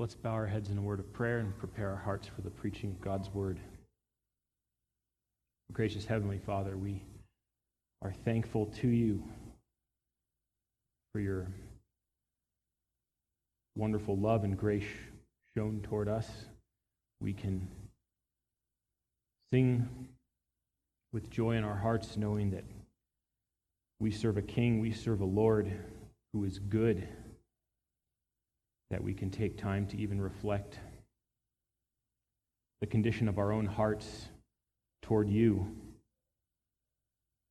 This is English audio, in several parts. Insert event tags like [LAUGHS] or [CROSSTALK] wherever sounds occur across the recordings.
Let's bow our heads in a word of prayer and prepare our hearts for the preaching of God's word. Gracious Heavenly Father, we are thankful to you for your wonderful love and grace shown toward us. We can sing with joy in our hearts, knowing that we serve a King, we serve a Lord who is good, that we can take time to even reflect the condition of our own hearts toward you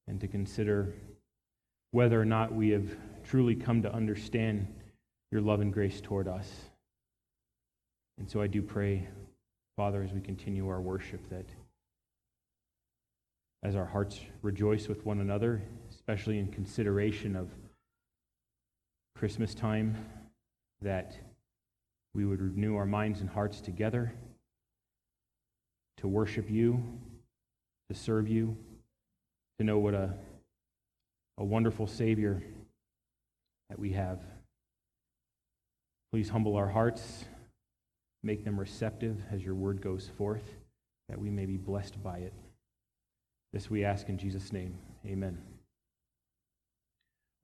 and to consider whether or not we have truly come to understand your love and grace toward us. And so I do pray, Father, as we continue our worship, that as our hearts rejoice with one another, especially in consideration of Christmas time, that we would renew our minds and hearts together to worship you, to serve you, to know what a, a wonderful Savior that we have. Please humble our hearts, make them receptive as your word goes forth, that we may be blessed by it. This we ask in Jesus' name. Amen.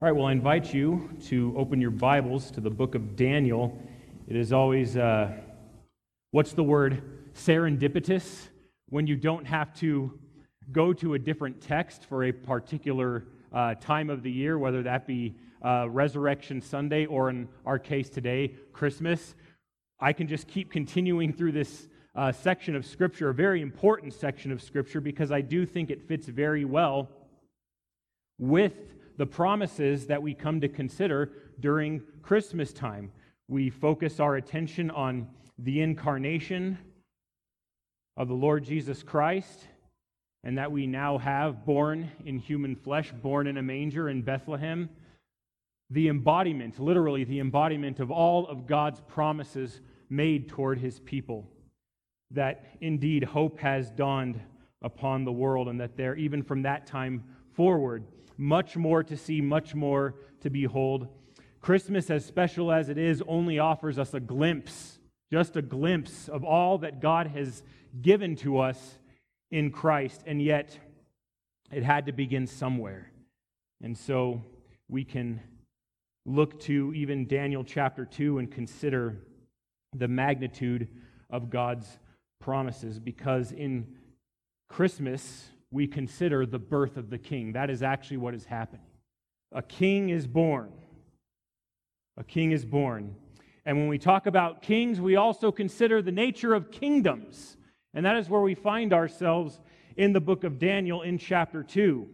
All right, well, I invite you to open your Bibles to the book of Daniel. It is always, uh, what's the word? Serendipitous, when you don't have to go to a different text for a particular uh, time of the year, whether that be uh, Resurrection Sunday or in our case today, Christmas. I can just keep continuing through this uh, section of Scripture, a very important section of Scripture, because I do think it fits very well with the promises that we come to consider during Christmas time. We focus our attention on the incarnation of the Lord Jesus Christ and that we now have born in human flesh, born in a manger in Bethlehem, the embodiment, literally the embodiment of all of God's promises made toward his people. That indeed hope has dawned upon the world, and that there, even from that time forward, much more to see, much more to behold. Christmas, as special as it is, only offers us a glimpse, just a glimpse of all that God has given to us in Christ, and yet it had to begin somewhere. And so we can look to even Daniel chapter 2 and consider the magnitude of God's promises because in Christmas we consider the birth of the king. That is actually what is happening. A king is born. A king is born. And when we talk about kings, we also consider the nature of kingdoms. And that is where we find ourselves in the book of Daniel in chapter 2.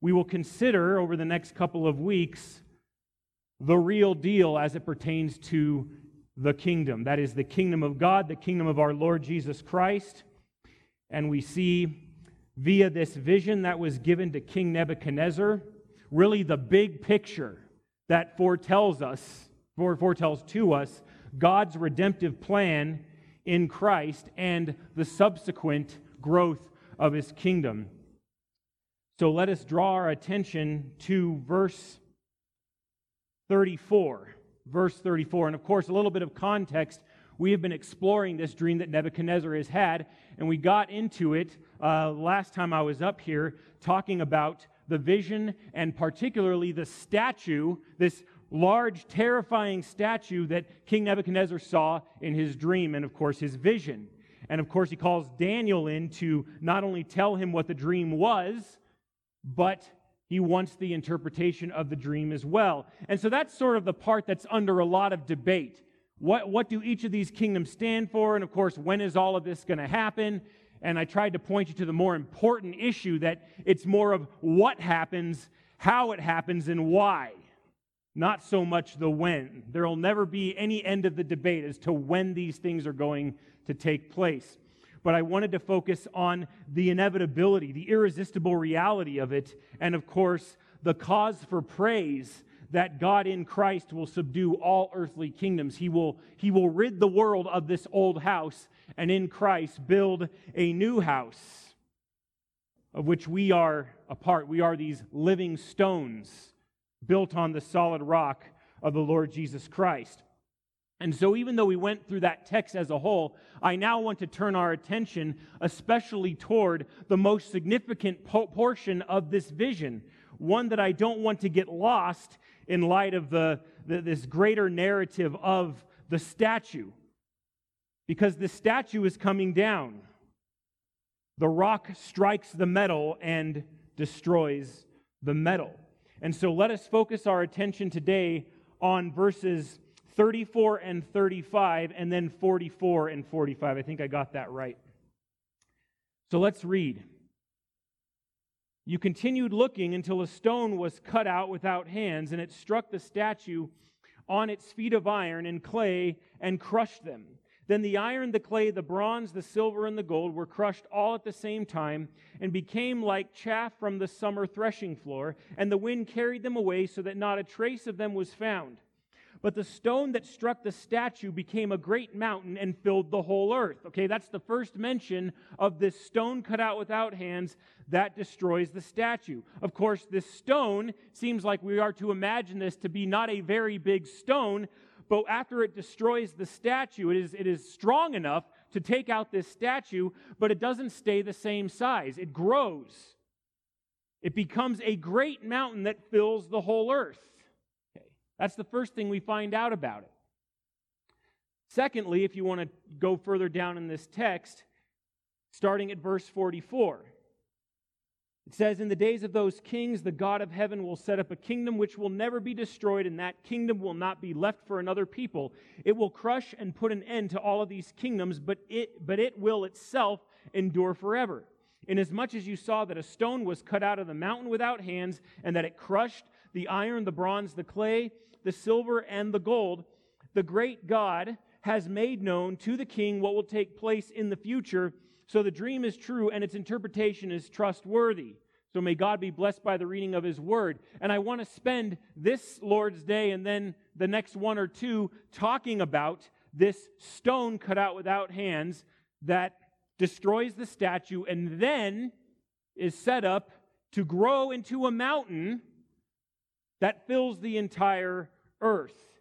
We will consider over the next couple of weeks the real deal as it pertains to the kingdom. That is the kingdom of God, the kingdom of our Lord Jesus Christ. And we see via this vision that was given to King Nebuchadnezzar, really the big picture that foretells us, foretells to us God's redemptive plan in Christ and the subsequent growth of his kingdom. So let us draw our attention to verse 34. Verse 34. And of course, a little bit of context. We have been exploring this dream that Nebuchadnezzar has had, and we got into it uh, last time I was up here talking about the vision and particularly the statue, this large, terrifying statue that King Nebuchadnezzar saw in his dream and, of course, his vision. And of course, he calls Daniel in to not only tell him what the dream was, but he wants the interpretation of the dream as well. And so that's sort of the part that's under a lot of debate. What, what do each of these kingdoms stand for? And of course, when is all of this going to happen? And I tried to point you to the more important issue that it's more of what happens, how it happens, and why not so much the when. There will never be any end of the debate as to when these things are going to take place. But I wanted to focus on the inevitability, the irresistible reality of it, and of course, the cause for praise that God in Christ will subdue all earthly kingdoms. He will, he will rid the world of this old house, and in Christ build a new house of which we are a part. We are these living stones built on the solid rock of the Lord Jesus Christ. And so, even though we went through that text as a whole, I now want to turn our attention especially toward the most significant po- portion of this vision, one that I don't want to get lost in light of the, the, this greater narrative of the statue. Because the statue is coming down. The rock strikes the metal and destroys the metal. And so let us focus our attention today on verses 34 and 35, and then 44 and 45. I think I got that right. So let's read. You continued looking until a stone was cut out without hands, and it struck the statue on its feet of iron and clay and crushed them. Then the iron, the clay, the bronze, the silver, and the gold were crushed all at the same time and became like chaff from the summer threshing floor, and the wind carried them away so that not a trace of them was found. But the stone that struck the statue became a great mountain and filled the whole earth. Okay, that's the first mention of this stone cut out without hands that destroys the statue. Of course, this stone seems like we are to imagine this to be not a very big stone, but after it destroys the statue, it is, it is strong enough to take out this statue, but it doesn't stay the same size. It grows. It becomes a great mountain that fills the whole earth. Okay. That's the first thing we find out about it. Secondly, if you want to go further down in this text, starting at verse 44, it says, In the days of those kings, the God of heaven will set up a kingdom which will never be destroyed, and that kingdom will not be left for another people. It will crush and put an end to all of these kingdoms, but it, but it will itself endure forever. Inasmuch as you saw that a stone was cut out of the mountain without hands, and that it crushed the iron, the bronze, the clay, the silver, and the gold, the great God has made known to the king what will take place in the future. So the dream is true and its interpretation is trustworthy. So may God be blessed by the reading of his word. And I want to spend this Lord's Day and then the next one or two talking about this stone cut out without hands that destroys the statue and then is set up to grow into a mountain that fills the entire earth.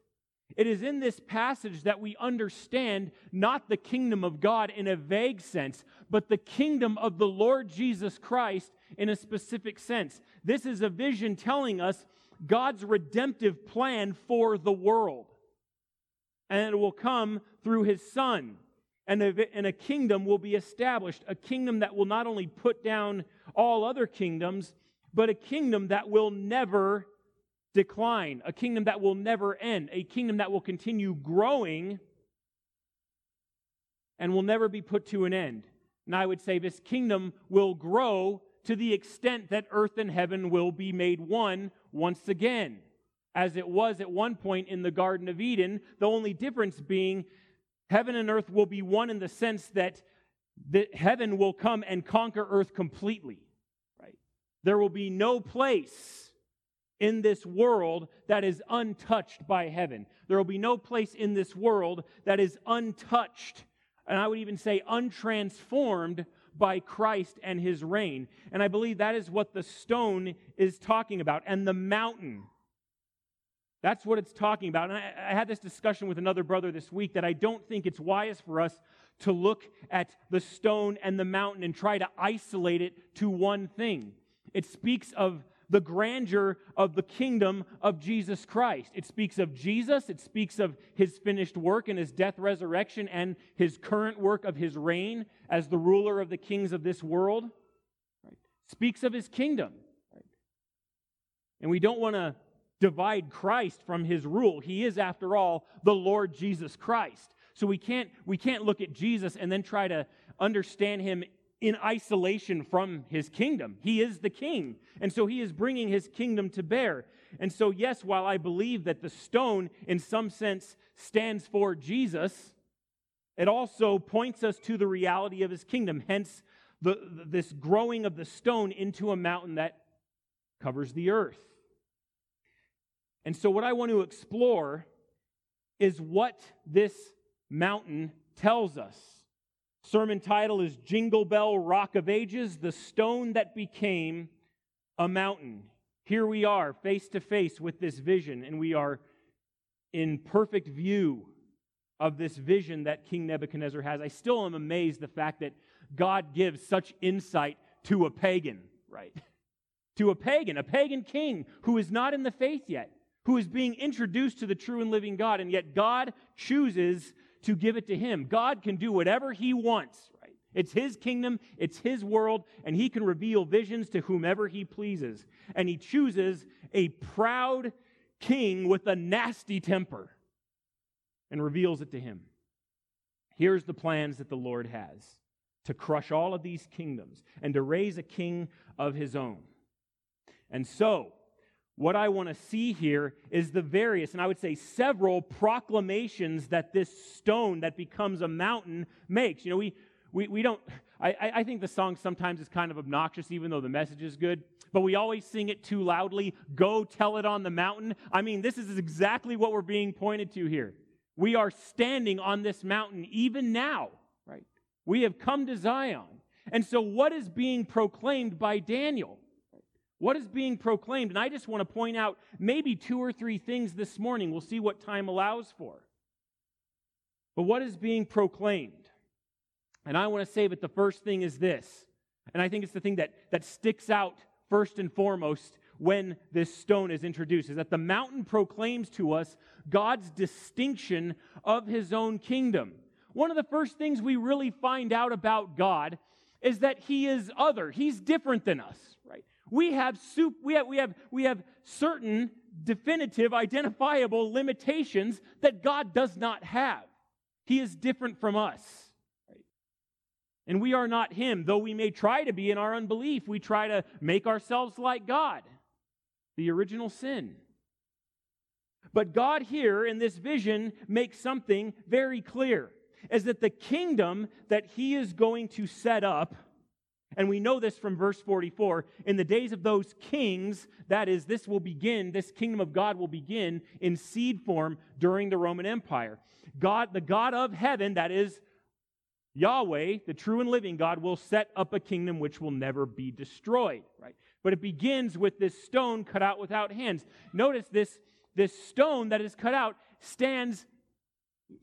It is in this passage that we understand not the kingdom of God in a vague sense, but the kingdom of the Lord Jesus Christ in a specific sense. This is a vision telling us God's redemptive plan for the world. And it will come through his Son. And a, and a kingdom will be established, a kingdom that will not only put down all other kingdoms, but a kingdom that will never decline, a kingdom that will never end, a kingdom that will continue growing and will never be put to an end. And I would say this kingdom will grow to the extent that earth and heaven will be made one once again, as it was at one point in the Garden of Eden, the only difference being heaven and earth will be one in the sense that the, heaven will come and conquer earth completely. Right? There will be no place in this world that is untouched by heaven. There will be no place in this world that is untouched, and I would even say untransformed by Christ and his reign. And I believe that is what the stone is talking about, and the mountain. That's what it's talking about. And I, I, had this discussion with another brother this week that I don't think it's wise for us to look at the stone and the mountain and try to isolate it to one thing. It speaks of the grandeur of the kingdom of Jesus Christ. It speaks of Jesus, it speaks of his finished work and his death, resurrection, and his current work of his reign as the ruler of the kings of this world. Right? Speaks of his kingdom. Right? And we don't want to divide Christ from his rule. He is, after all, the Lord Jesus Christ. So we can't, we can't look at Jesus and then try to understand him in isolation from his kingdom. He is the king. And so he is bringing his kingdom to bear. And so, yes, while I believe that the stone, in some sense, stands for Jesus, it also points us to the reality of his kingdom. Hence, the, this growing of the stone into a mountain that covers the earth. And so, what I want to explore is what this mountain tells us. Sermon title is Jingle Bell Rock of Ages, the stone that became a mountain. Here we are, face to face with this vision, and we are in perfect view of this vision that King Nebuchadnezzar has, I still am amazed the fact that God gives such insight to a pagan, right? [LAUGHS] to a pagan, a pagan king who is not in the faith yet, who is being introduced to the true and living God, and yet God chooses to give it to him. God can do whatever he wants, right? It's his kingdom, it's his world, and he can reveal visions to whomever he pleases. And he chooses a proud king with a nasty temper and reveals it to him. Here's the plans that the Lord has to crush all of these kingdoms and to raise a king of his own. And so, what I want to see here is the various, and I would say several proclamations that this stone that becomes a mountain makes. You know, we, we, we don't, I, I think the song sometimes is kind of obnoxious, even though the message is good, but we always sing it too loudly. Go tell it on the mountain. I mean, this is exactly what we're being pointed to here. We are standing on this mountain even now, right? We have come to Zion. And so, what is being proclaimed by Daniel? What is being proclaimed? And I just want to point out maybe two or three things this morning. We'll see what time allows for. But what is being proclaimed? And I want to say that the first thing is this. And I think it's the thing that, that sticks out first and foremost when this stone is introduced is that the mountain proclaims to us God's distinction of his own kingdom. One of the first things we really find out about God is that he is other. He's different than us, right? We have, soup, we have, we have, we have certain definitive, identifiable limitations that God does not have. He is different from us. Right? And we are not Him, though we may try to be in our unbelief. We try to make ourselves like God, the original sin. But God here in this vision makes something very clear is that the kingdom that He is going to set up and we know this from verse 44. In the days of those kings, that is, this will begin, this kingdom of God will begin in seed form during the Roman Empire. God, the God of heaven, that is Yahweh, the true and living God, will set up a kingdom which will never be destroyed, right? But it begins with this stone cut out without hands. Notice this, this stone that is cut out stands,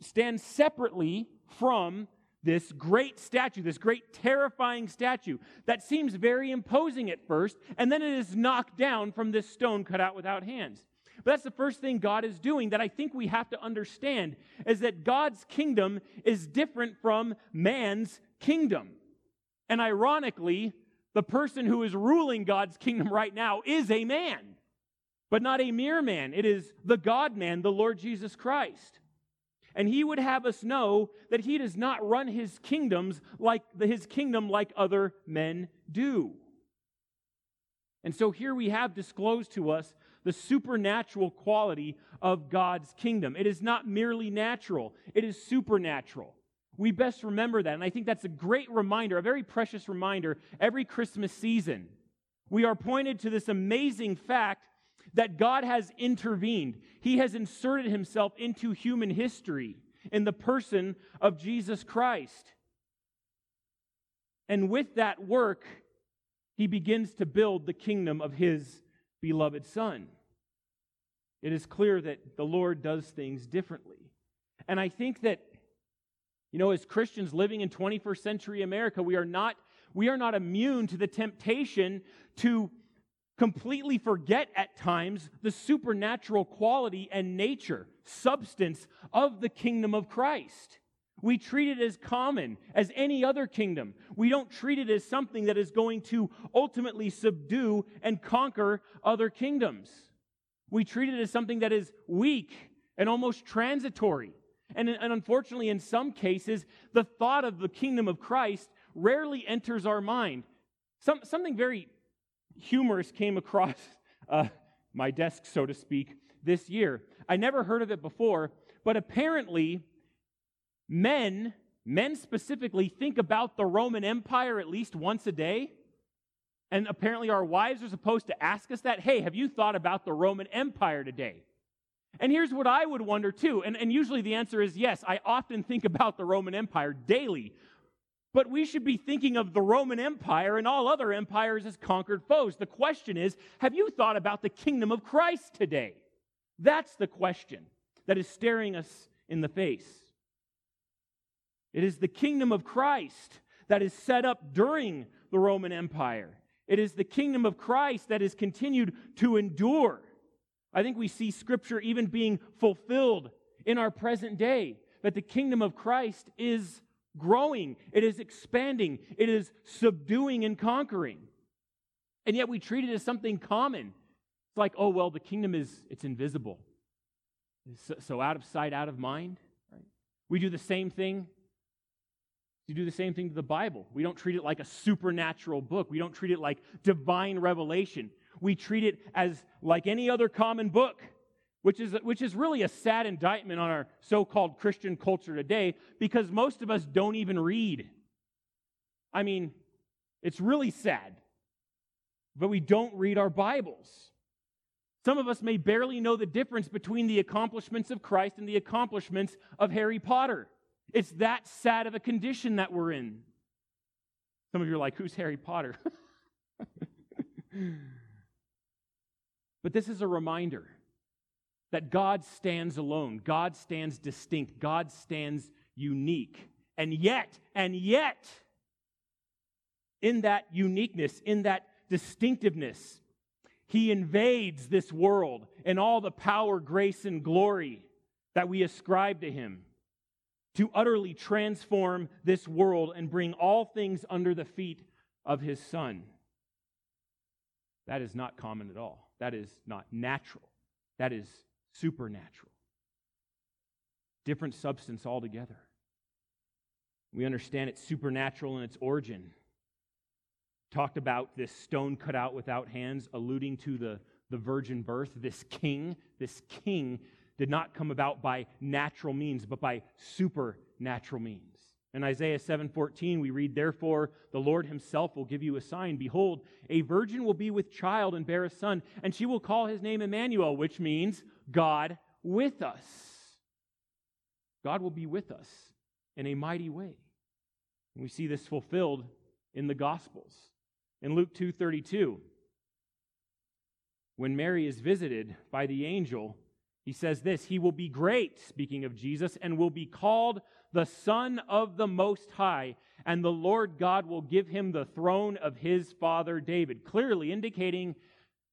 stands separately from this great statue, this great terrifying statue that seems very imposing at first, and then it is knocked down from this stone cut out without hands. But that's the first thing God is doing that I think we have to understand is that God's kingdom is different from man's kingdom. And ironically, the person who is ruling God's kingdom right now is a man, but not a mere man. It is the God man, the Lord Jesus Christ. And he would have us know that he does not run his kingdoms like his kingdom like other men do. And so here we have disclosed to us the supernatural quality of God's kingdom. It is not merely natural, it is supernatural. We best remember that. And I think that's a great reminder, a very precious reminder every Christmas season. We are pointed to this amazing fact that God has intervened. He has inserted himself into human history in the person of Jesus Christ. And with that work, he begins to build the kingdom of his beloved Son. It is clear that the Lord does things differently. And I think that, you know, as Christians living in 21st century America, we are not, we are not immune to the temptation to completely forget at times the supernatural quality and nature, substance of the kingdom of Christ. We treat it as common as any other kingdom. We don't treat it as something that is going to ultimately subdue and conquer other kingdoms. We treat it as something that is weak and almost transitory. And, and unfortunately, in some cases, the thought of the kingdom of Christ rarely enters our mind. Some, something very humorous came across [LAUGHS] uh, my desk, so to speak, this year. I never heard of it before, but apparently, men, men specifically, think about the Roman Empire at least once a day. And apparently, our wives are supposed to ask us that hey, have you thought about the Roman Empire today? And here's what I would wonder too, and, and usually the answer is yes, I often think about the Roman Empire daily. But we should be thinking of the Roman Empire and all other empires as conquered foes. The question is have you thought about the kingdom of Christ today? That's the question that is staring us in the face. It is the kingdom of Christ that is set up during the Roman Empire. It is the kingdom of Christ that is continued to endure. I think we see scripture even being fulfilled in our present day that the kingdom of Christ is growing, it is expanding, it is subduing and conquering. And yet we treat it as something common. It's like, oh, well, the kingdom is, it's invisible. So, so out of sight, out of mind. Right? We do the same thing. We do the same thing to the Bible. We don't treat it like a supernatural book. We don't treat it like divine revelation. We treat it as like any other common book which is, which is really a sad indictment on our so called Christian culture today because most of us don't even read. I mean, it's really sad, but we don't read our Bibles. Some of us may barely know the difference between the accomplishments of Christ and the accomplishments of Harry Potter. It's that sad of a condition that we're in. Some of you are like, who's Harry Potter? [LAUGHS] but this is a reminder that God stands alone, God stands distinct, God stands unique. And yet, and yet, in that uniqueness, in that distinctiveness, he invades this world and all the power, grace, and glory that we ascribe to him to utterly transform this world and bring all things under the feet of his son. That is not common at all. That is not natural. That is supernatural. Different substance altogether. We understand it's supernatural in its origin. Talked about this stone cut out without hands, alluding to the, the virgin birth. This king, this king did not come about by natural means, but by supernatural means. In Isaiah 7:14 we read therefore the Lord himself will give you a sign behold a virgin will be with child and bear a son and she will call his name Emmanuel which means God with us. God will be with us in a mighty way. And we see this fulfilled in the Gospels. In Luke 2:32, when Mary is visited by the angel, he says this, he will be great, speaking of Jesus, and will be called the Son of the Most High, and the Lord God will give him the throne of his father David, clearly indicating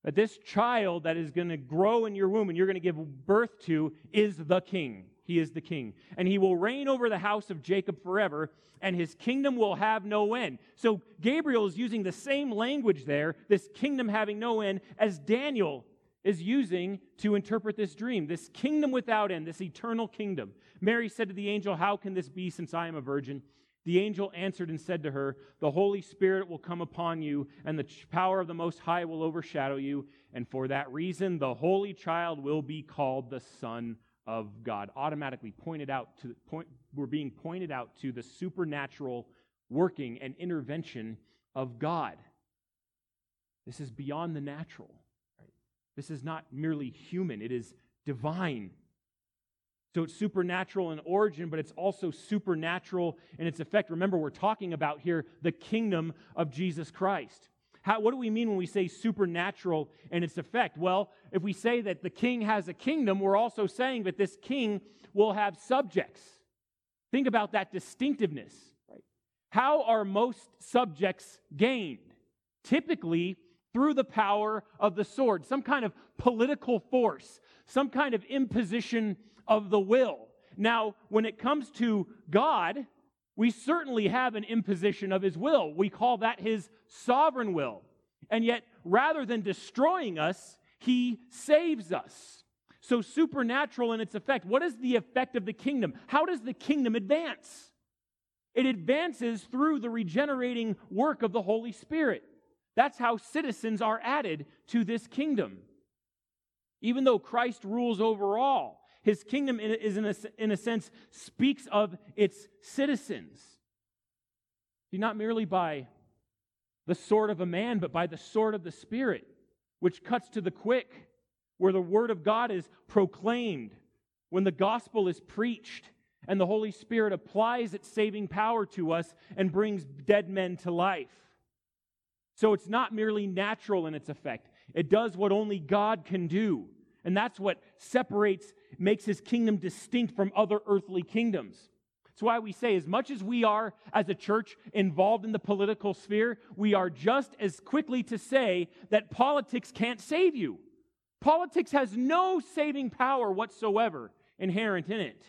that this child that is going to grow in your womb and you're going to give birth to is the king. He is the king. And he will reign over the house of Jacob forever, and his kingdom will have no end. So Gabriel is using the same language there, this kingdom having no end, as Daniel is using to interpret this dream, this kingdom without end, this eternal kingdom. Mary said to the angel, How can this be since I am a virgin? The angel answered and said to her, The Holy Spirit will come upon you, and the power of the Most High will overshadow you. And for that reason, the Holy Child will be called the Son of God. Automatically pointed out to point, we're being pointed out to the supernatural working and intervention of God. This is beyond the natural. This is not merely human, it is divine. So it's supernatural in origin, but it's also supernatural in its effect. Remember, we're talking about here the kingdom of Jesus Christ. How, what do we mean when we say supernatural in its effect? Well, if we say that the king has a kingdom, we're also saying that this king will have subjects. Think about that distinctiveness. How are most subjects gained? Typically, through the power of the sword, some kind of political force, some kind of imposition of the will. Now, when it comes to God, we certainly have an imposition of his will. We call that his sovereign will. And yet, rather than destroying us, he saves us. So, supernatural in its effect. What is the effect of the kingdom? How does the kingdom advance? It advances through the regenerating work of the Holy Spirit. That's how citizens are added to this kingdom. Even though Christ rules over all, his kingdom is, in a, in a sense, speaks of its citizens. See, not merely by the sword of a man, but by the sword of the Spirit, which cuts to the quick, where the word of God is proclaimed, when the gospel is preached, and the Holy Spirit applies its saving power to us and brings dead men to life. So it's not merely natural in its effect, it does what only God can do. And that's what separates makes his kingdom distinct from other earthly kingdoms. It's why we say, as much as we are as a church involved in the political sphere, we are just as quickly to say that politics can't save you. Politics has no saving power whatsoever inherent in it.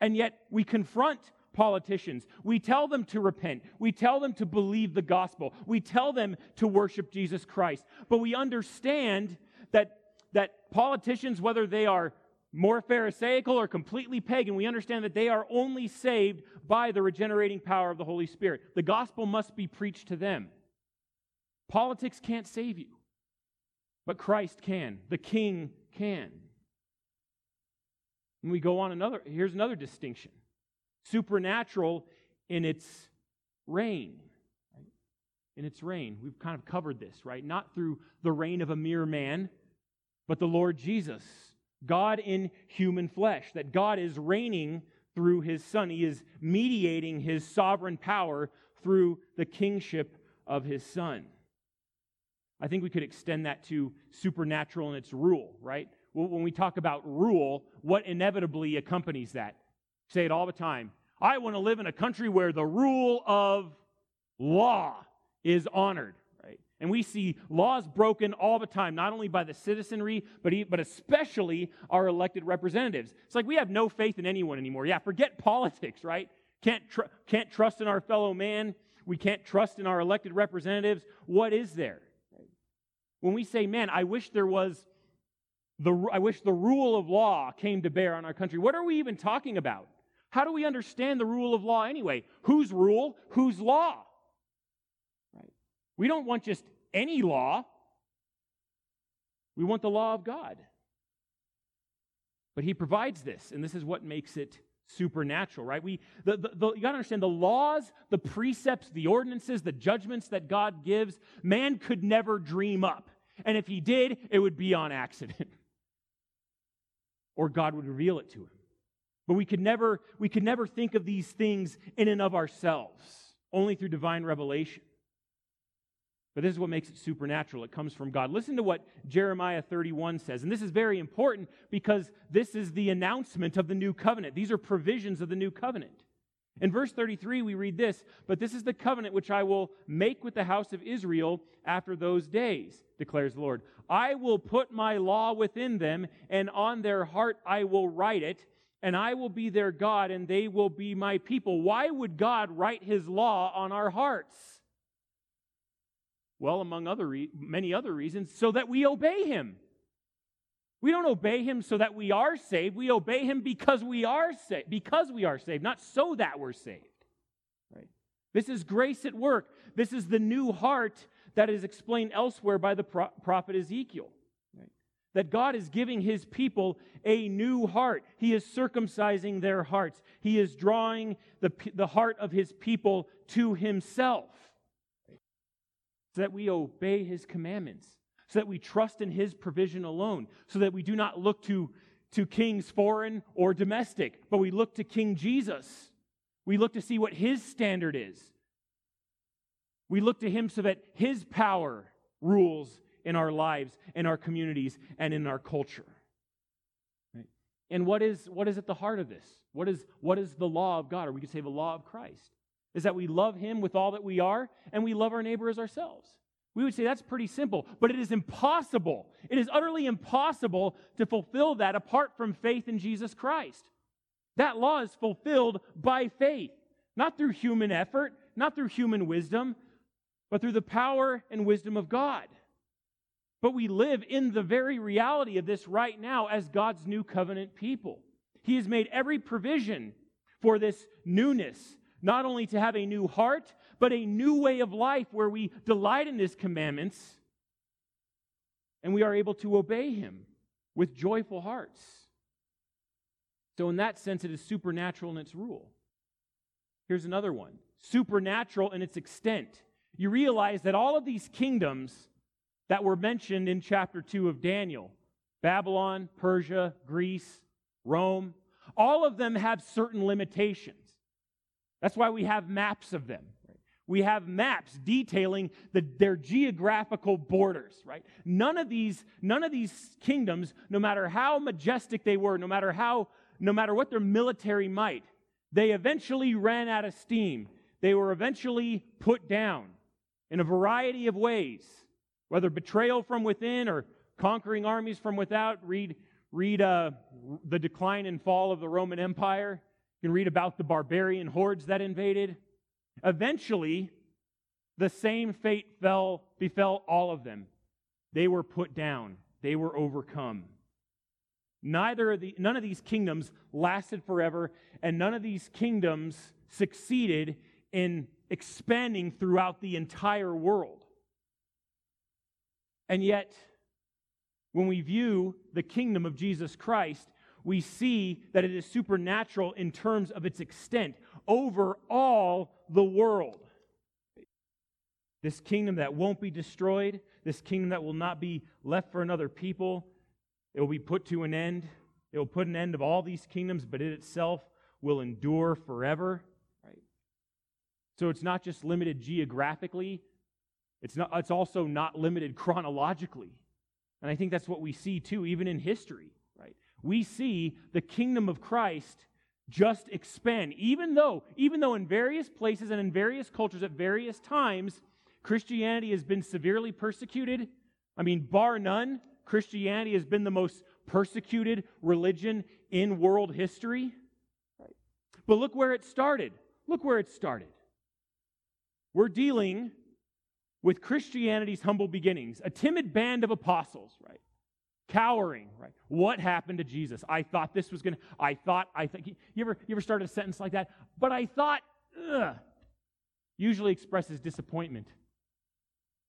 And yet we confront politicians. We tell them to repent. We tell them to believe the gospel. We tell them to worship Jesus Christ. But we understand that, that politicians, whether they are more Pharisaical or completely pagan, we understand that they are only saved by the regenerating power of the Holy Spirit. The gospel must be preached to them. Politics can't save you, but Christ can. The King can. And we go on another, here's another distinction supernatural in its reign. In its reign. We've kind of covered this, right? Not through the reign of a mere man, but the Lord Jesus, God in human flesh, that God is reigning through his Son. He is mediating his sovereign power through the kingship of his Son. I think we could extend that to supernatural in its rule, right? When we talk about rule, what inevitably accompanies that? Say it all the time. I want to live in a country where the rule of law is honored, right? And we see laws broken all the time, not only by the citizenry, but, but especially our elected representatives. It's like we have no faith in anyone anymore. Yeah, forget politics, right? Can't, tr- can't trust in our fellow man. We can't trust in our elected representatives. What is there? When we say, man, I wish there was the, I wish the rule of law came to bear on our country, what are we even talking about? How do we understand the rule of law anyway? Whose rule? Whose law? Right? We don't want just any law. We want the law of God. But he provides this, and this is what makes it supernatural, right? We the, the, the, you got to understand the laws, the precepts, the ordinances, the judgments that God gives, man could never dream up. And if he did, it would be on accident. [LAUGHS] or God would reveal it to him. But we could never, we could never think of these things in and of ourselves, only through divine revelation. But this is what makes it supernatural. It comes from God. Listen to what Jeremiah 31 says. And this is very important because this is the announcement of the new covenant. These are provisions of the new covenant. In verse 33, we read this But this is the covenant which I will make with the house of Israel after those days, declares the Lord. I will put my law within them, and on their heart I will write it and I will be their God, and they will be my people. Why would God write his law on our hearts? Well, among other re- many other reasons, so that we obey him. We don't obey him so that we are saved. We obey him because we are saved, because we are saved, not so that we're saved. Right? This is grace at work. This is the new heart that is explained elsewhere by the pro- prophet Ezekiel that God is giving his people a new heart. He is circumcising their hearts. He is drawing the, the heart of his people to himself so that we obey his commandments, so that we trust in his provision alone, so that we do not look to, to kings foreign or domestic, but we look to King Jesus. We look to see what his standard is. We look to him so that his power rules in our lives, in our communities, and in our culture. Right? And what is, what is at the heart of this? What is, what is the law of God, or we could say the law of Christ? Is that we love Him with all that we are, and we love our neighbor as ourselves. We would say that's pretty simple, but it is impossible. It is utterly impossible to fulfill that apart from faith in Jesus Christ. That law is fulfilled by faith, not through human effort, not through human wisdom, but through the power and wisdom of God. But we live in the very reality of this right now as God's new covenant people. He has made every provision for this newness, not only to have a new heart, but a new way of life where we delight in His commandments and we are able to obey Him with joyful hearts. So, in that sense, it is supernatural in its rule. Here's another one supernatural in its extent. You realize that all of these kingdoms that were mentioned in chapter 2 of Daniel Babylon, Persia, Greece, Rome all of them have certain limitations. That's why we have maps of them. We have maps detailing the, their geographical borders, right? None of these, none of these kingdoms, no matter how majestic they were, no matter how, no matter what their military might, they eventually ran out of steam. They were eventually put down in a variety of ways, whether betrayal from within or conquering armies from without. Read, read uh, the decline and fall of the Roman Empire. You can read about the barbarian hordes that invaded. Eventually, the same fate fell, befell all of them. They were put down, they were overcome. Neither of the, none of these kingdoms lasted forever, and none of these kingdoms succeeded in expanding throughout the entire world. And yet, when we view the kingdom of Jesus Christ, we see that it is supernatural in terms of its extent over all the world. This kingdom that won't be destroyed, this kingdom that will not be left for another people, it will be put to an end. It will put an end of all these kingdoms, but it itself will endure forever. Right? So it's not just limited geographically, it's, not, it's also not limited [LAUGHS] chronologically. And I think that's what we see too, even in history. Right? We see the kingdom of Christ just expand. Even though, even though in various places and in various cultures at various times, Christianity has been severely persecuted. I mean, bar none, Christianity has been the most persecuted religion in world history. But look where it started. Look where it started. We're dealing with Christianity's humble beginnings, a timid band of apostles, right? Cowering, right? What happened to Jesus? I thought this was going to, I thought, I think, you ever, you ever started a sentence like that? But I thought, ugh, usually expresses disappointment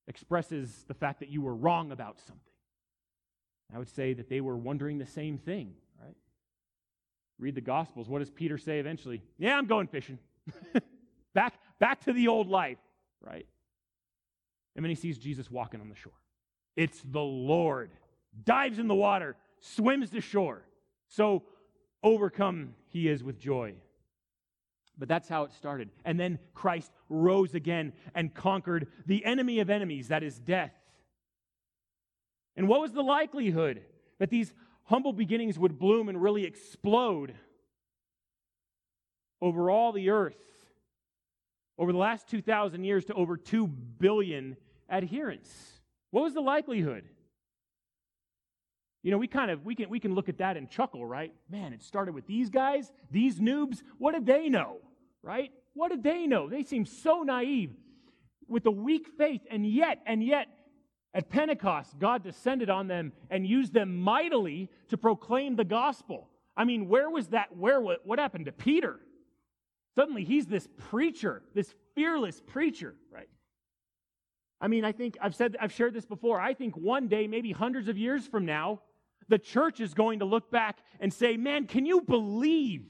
expresses the fact that you were wrong about something. I would say that they were wondering the same thing, right? Read the Gospels. What does Peter say eventually? Yeah, I'm going fishing. [LAUGHS] back, back to the old life, right? And then he sees Jesus walking on the shore. It's the Lord. Dives in the water, swims to shore. So overcome he is with joy. But that's how it started. And then Christ rose again and conquered the enemy of enemies, that is death. And what was the likelihood that these humble beginnings would bloom and really explode over all the earth over the last 2,000 years to over 2 billion adherents? What was the likelihood? You know, we kind of we can we can look at that and chuckle, right? Man, it started with these guys, these noobs. What did they know? Right? What did they know? They seem so naive with a weak faith, and yet, and yet, at Pentecost, God descended on them and used them mightily to proclaim the gospel. I mean, where was that? Where what happened to Peter? Suddenly he's this preacher, this fearless preacher, right? I mean, I think I've said I've shared this before. I think one day, maybe hundreds of years from now, the church is going to look back and say, man, can you believe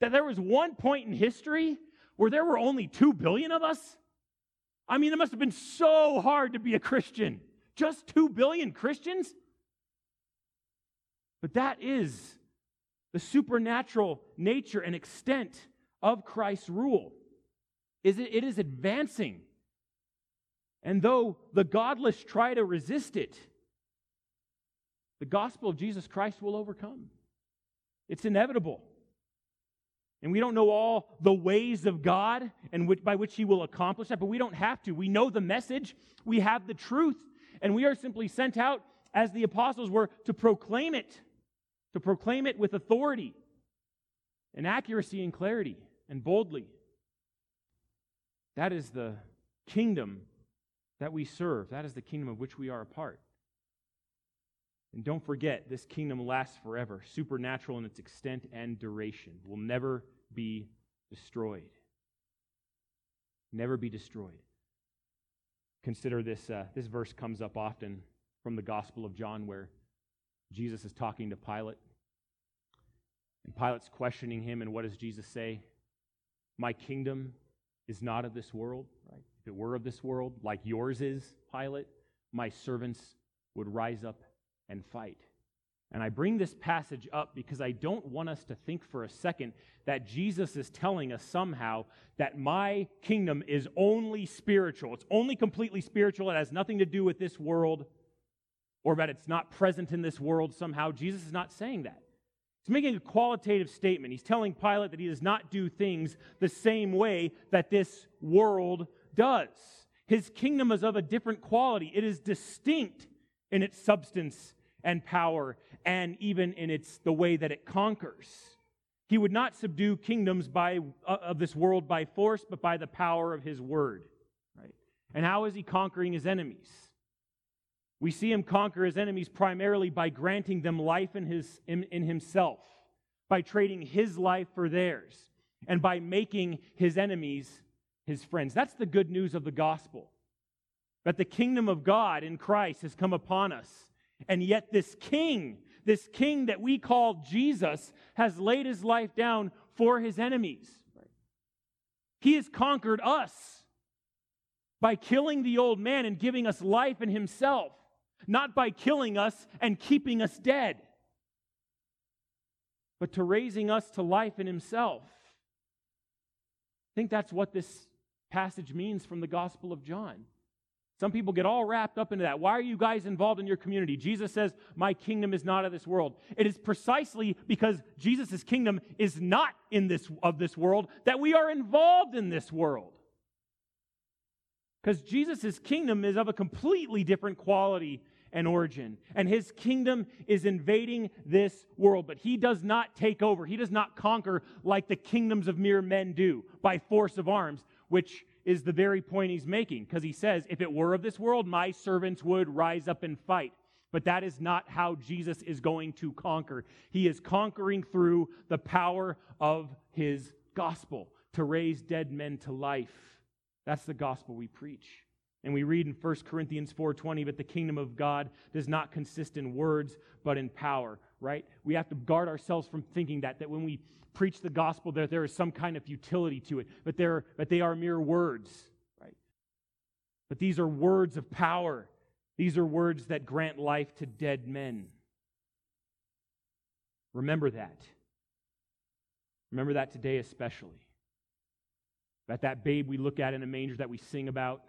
that there was one point in history where there were only two billion of us? I mean, it must have been so hard to be a Christian. Just two billion Christians? But that is the supernatural nature and extent of Christ's rule. Is it, it is advancing. And though the godless try to resist it, the gospel of Jesus Christ will overcome. It's inevitable. And we don't know all the ways of God and which, by which He will accomplish that, but we don't have to. We know the message, we have the truth, and we are simply sent out as the apostles were to proclaim it, to proclaim it with authority and accuracy and clarity and boldly. That is the kingdom that we serve. That is the kingdom of which we are a part. And don't forget, this kingdom lasts forever, supernatural in its extent and duration, will never be destroyed. Never be destroyed. Consider this, uh, this verse comes up often from the Gospel of John where Jesus is talking to Pilate. And Pilate's questioning him, and what does Jesus say? My kingdom is not of this world, right? If it were of this world, like yours is, Pilate, my servants would rise up and fight. And I bring this passage up because I don't want us to think for a second that Jesus is telling us somehow that my kingdom is only spiritual. It's only completely spiritual. It has nothing to do with this world or that it's not present in this world somehow. Jesus is not saying that. He's making a qualitative statement. He's telling Pilate that he does not do things the same way that this world does. His kingdom is of a different quality, it is distinct in its substance and power and even in its the way that it conquers. He would not subdue kingdoms by, uh, of this world by force, but by the power of his word. Right? And how is he conquering his enemies? We see him conquer his enemies primarily by granting them life in, his, in, in himself, by trading his life for theirs, and by making his enemies his friends. That's the good news of the gospel. That the kingdom of God in Christ has come upon us. And yet, this king, this king that we call Jesus, has laid his life down for his enemies. He has conquered us by killing the old man and giving us life in himself not by killing us and keeping us dead, but to raising us to life in Himself. I think that's what this passage means from the Gospel of John. Some people get all wrapped up into that. Why are you guys involved in your community? Jesus says, My kingdom is not of this world. It is precisely because Jesus' kingdom is not in this of this world that we are involved in this world. Because Jesus' kingdom is of a completely different quality and origin. And his kingdom is invading this world, but he does not take over. He does not conquer like the kingdoms of mere men do by force of arms, which is the very point he's making. Because he says, if it were of this world, my servants would rise up and fight. But that is not how Jesus is going to conquer. He is conquering through the power of his gospel to raise dead men to life. That's the gospel we preach. And we read in 1 Corinthians 4:20, but the kingdom of God does not consist in words, but in power, right? We have to guard ourselves from thinking that, that when we preach the gospel, that there is some kind of futility to it, but, there, but they are mere words, right? But these are words of power. These are words that grant life to dead men. Remember that. Remember that today especially. That that babe we look at in a manger that we sing about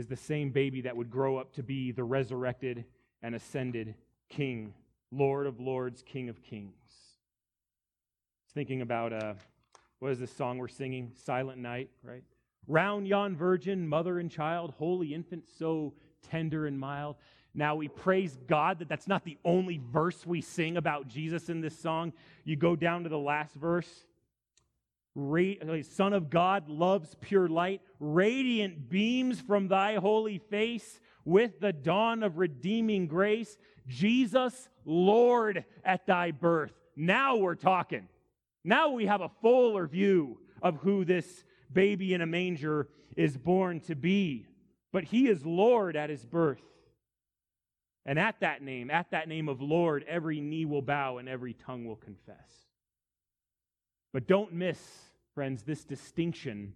is the same baby that would grow up to be the resurrected and ascended King, Lord of Lords, King of Kings. Thinking about uh, what is this song we're singing? Silent Night, right? Round yon virgin, mother and child, holy infant, so tender and mild. Now we praise God that that's not the only verse we sing about Jesus in this song. You go down to the last verse Son of God, loves pure light, radiant beams from thy holy face with the dawn of redeeming grace. Jesus, Lord, at thy birth. Now we're talking. Now we have a fuller view of who this baby in a manger is born to be. But he is Lord at his birth. And at that name, at that name of Lord, every knee will bow and every tongue will confess. But don't miss, friends, this distinction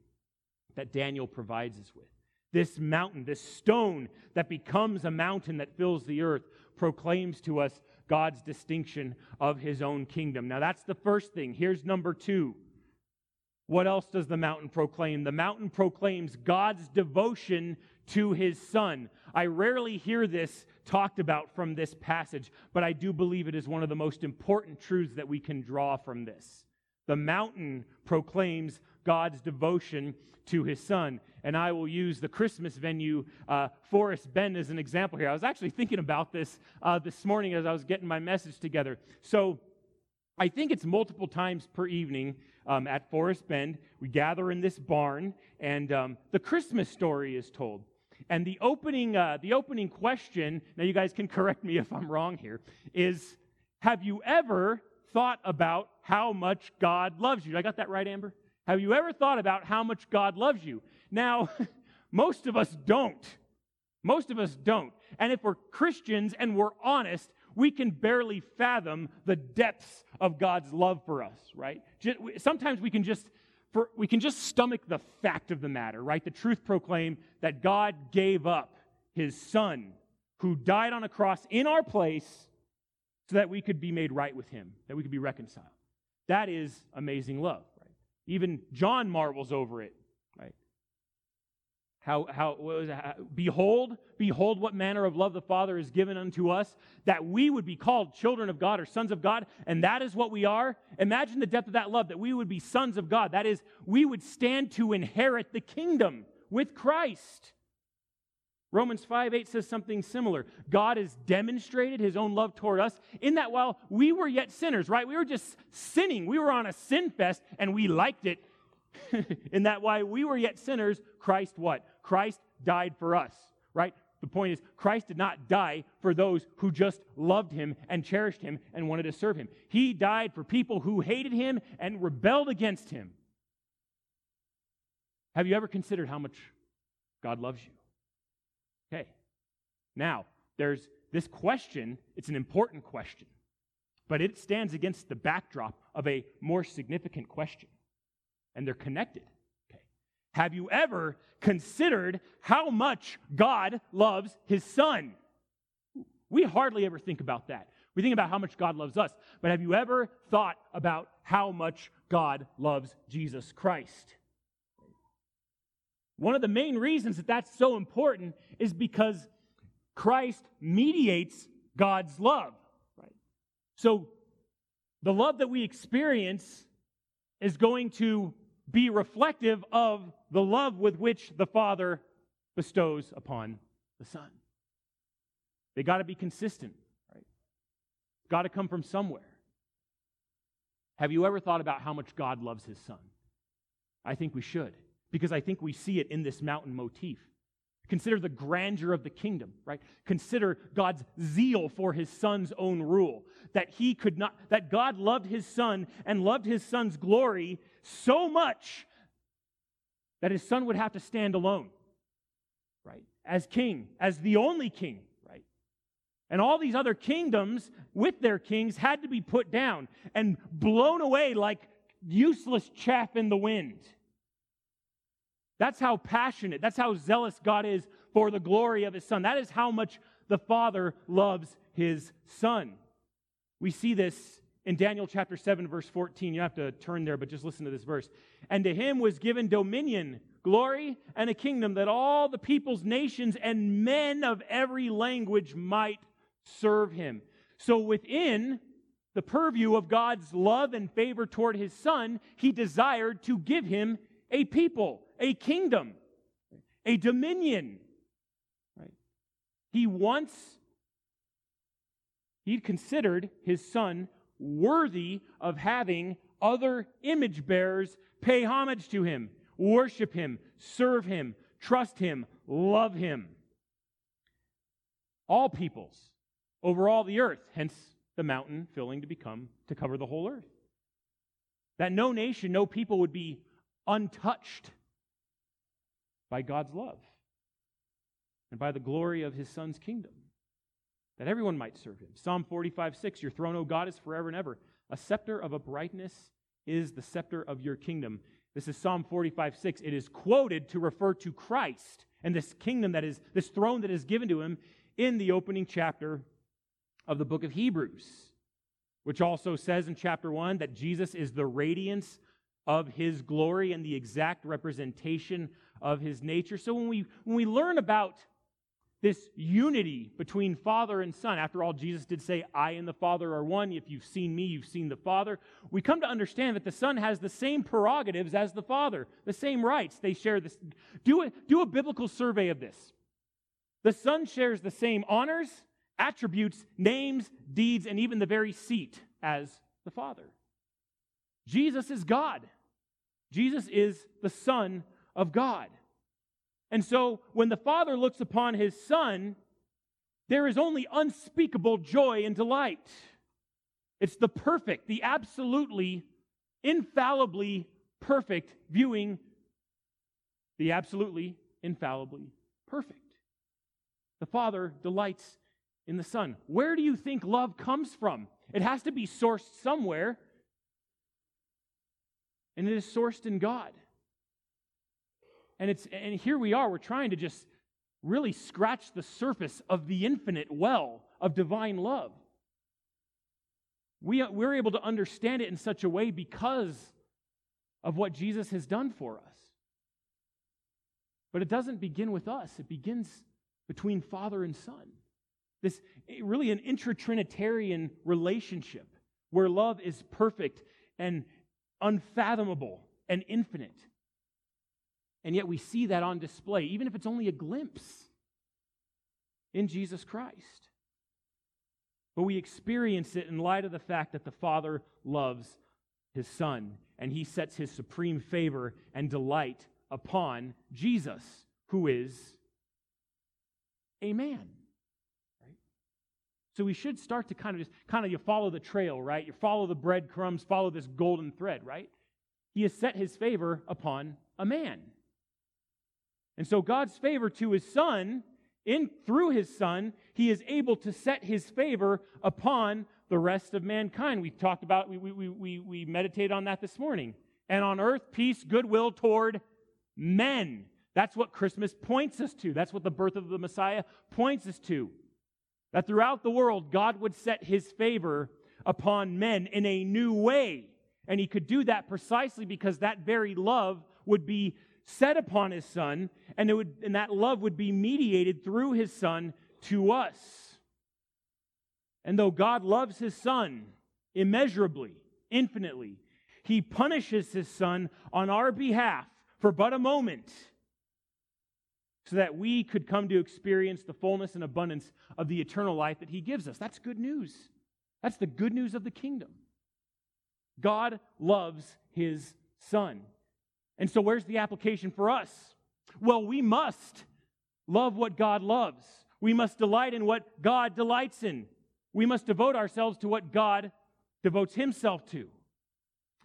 that Daniel provides us with. This mountain, this stone that becomes a mountain that fills the earth, proclaims to us God's distinction of his own kingdom. Now, that's the first thing. Here's number two. What else does the mountain proclaim? The mountain proclaims God's devotion to his son. I rarely hear this talked about from this passage, but I do believe it is one of the most important truths that we can draw from this. The mountain proclaims God's devotion to his son. And I will use the Christmas venue, uh, Forest Bend, as an example here. I was actually thinking about this uh, this morning as I was getting my message together. So I think it's multiple times per evening um, at Forest Bend. We gather in this barn, and um, the Christmas story is told. And the opening, uh, the opening question, now you guys can correct me if I'm wrong here, is Have you ever thought about how much God loves you. I got that right, Amber? Have you ever thought about how much God loves you? Now, [LAUGHS] most of us don't. Most of us don't. And if we're Christians and we're honest, we can barely fathom the depths of God's love for us, right? Sometimes we can just for, we can just stomach the fact of the matter, right? The truth proclaim that God gave up his son who died on a cross in our place so that we could be made right with him, that we could be reconciled. That is amazing love, right? Even John marvels over it, right? how, how, was it? How- behold, behold what manner of love the Father has given unto us, that we would be called children of God or sons of God, and that is what we are. Imagine the depth of that love, that we would be sons of God. That is, we would stand to inherit the kingdom with Christ. Romans 5 8 says something similar. God has demonstrated his own love toward us in that while we were yet sinners, right? We were just sinning. We were on a sin fest and we liked it. [LAUGHS] in that while we were yet sinners, Christ what? Christ died for us, right? The point is, Christ did not die for those who just loved him and cherished him and wanted to serve him. He died for people who hated him and rebelled against him. Have you ever considered how much God loves you? Okay. Now, there's this question, it's an important question, but it stands against the backdrop of a more significant question, and they're connected. Okay. Have you ever considered how much God loves his son? We hardly ever think about that. We think about how much God loves us, but have you ever thought about how much God loves Jesus Christ? One of the main reasons that that's so important is because Christ mediates God's love, right? So the love that we experience is going to be reflective of the love with which the Father bestows upon the Son. They got to be consistent, right? Got to come from somewhere. Have you ever thought about how much God loves his Son? I think we should because I think we see it in this mountain motif. Consider the grandeur of the kingdom, right? Consider God's zeal for his son's own rule. That he could not, that God loved his son and loved his son's glory so much that his son would have to stand alone, right? As king, as the only king, right? And all these other kingdoms with their kings had to be put down and blown away like useless chaff in the wind. That's how passionate, that's how zealous God is for the glory of his son. That is how much the Father loves his son. We see this in Daniel chapter 7, verse 14. You have to turn there, but just listen to this verse. And to him was given dominion, glory, and a kingdom that all the peoples, nations, and men of every language might serve him. So within the purview of God's love and favor toward his son, he desired to give him a people a kingdom, a dominion. Right? He once he considered his son worthy of having other image bearers pay homage to him, worship him, serve him, trust him, love him. All peoples over all the earth, hence the mountain filling to become to cover the whole earth. That no nation, no people would be untouched by God's love and by the glory of his son's kingdom, that everyone might serve him. Psalm 45 6 Your throne, O God, is forever and ever. A scepter of uprightness is the scepter of your kingdom. This is Psalm 45 6. It is quoted to refer to Christ and this kingdom that is, this throne that is given to him in the opening chapter of the book of Hebrews, which also says in chapter 1 that Jesus is the radiance of his glory and the exact representation of his nature. So when we, when we learn about this unity between Father and Son, after all, Jesus did say, I and the Father are one. If you've seen me, you've seen the Father. We come to understand that the Son has the same prerogatives as the Father, the same rights. They share this. Do a, do a biblical survey of this. The Son shares the same honors, attributes, names, deeds, and even the very seat as the Father. Jesus is God. Jesus is the Son of God. And so when the Father looks upon his Son, there is only unspeakable joy and delight. It's the perfect, the absolutely, infallibly perfect viewing the absolutely, infallibly perfect. The Father delights in the Son. Where do you think love comes from? It has to be sourced somewhere, and it is sourced in God. And it's and here we are, we're trying to just really scratch the surface of the infinite well of divine love. We, we're able to understand it in such a way because of what Jesus has done for us. But it doesn't begin with us, it begins between Father and Son. This eh, really an intra-Trinitarian relationship where love is perfect and unfathomable and infinite. And yet we see that on display, even if it's only a glimpse in Jesus Christ. But we experience it in light of the fact that the Father loves his Son, and he sets his supreme favor and delight upon Jesus, who is a man. So we should start to kind of just kind of you follow the trail, right? You follow the breadcrumbs, follow this golden thread, right? He has set his favor upon a man. And so God's favor to his son in through his son, he is able to set his favor upon the rest of mankind. We talked about, we, we, we, we meditated on that this morning. And on earth, peace, goodwill toward men. That's what Christmas points us to. That's what the birth of the Messiah points us to. That throughout the world, God would set his favor upon men in a new way. And he could do that precisely because that very love would be set upon his son, and, it would, and that love would be mediated through his son to us. And though God loves his son immeasurably, infinitely, he punishes his son on our behalf for but a moment so that we could come to experience the fullness and abundance of the eternal life that he gives us. That's good news. That's the good news of the kingdom. God loves his son. And so, where's the application for us? Well, we must love what God loves. We must delight in what God delights in. We must devote ourselves to what God devotes himself to.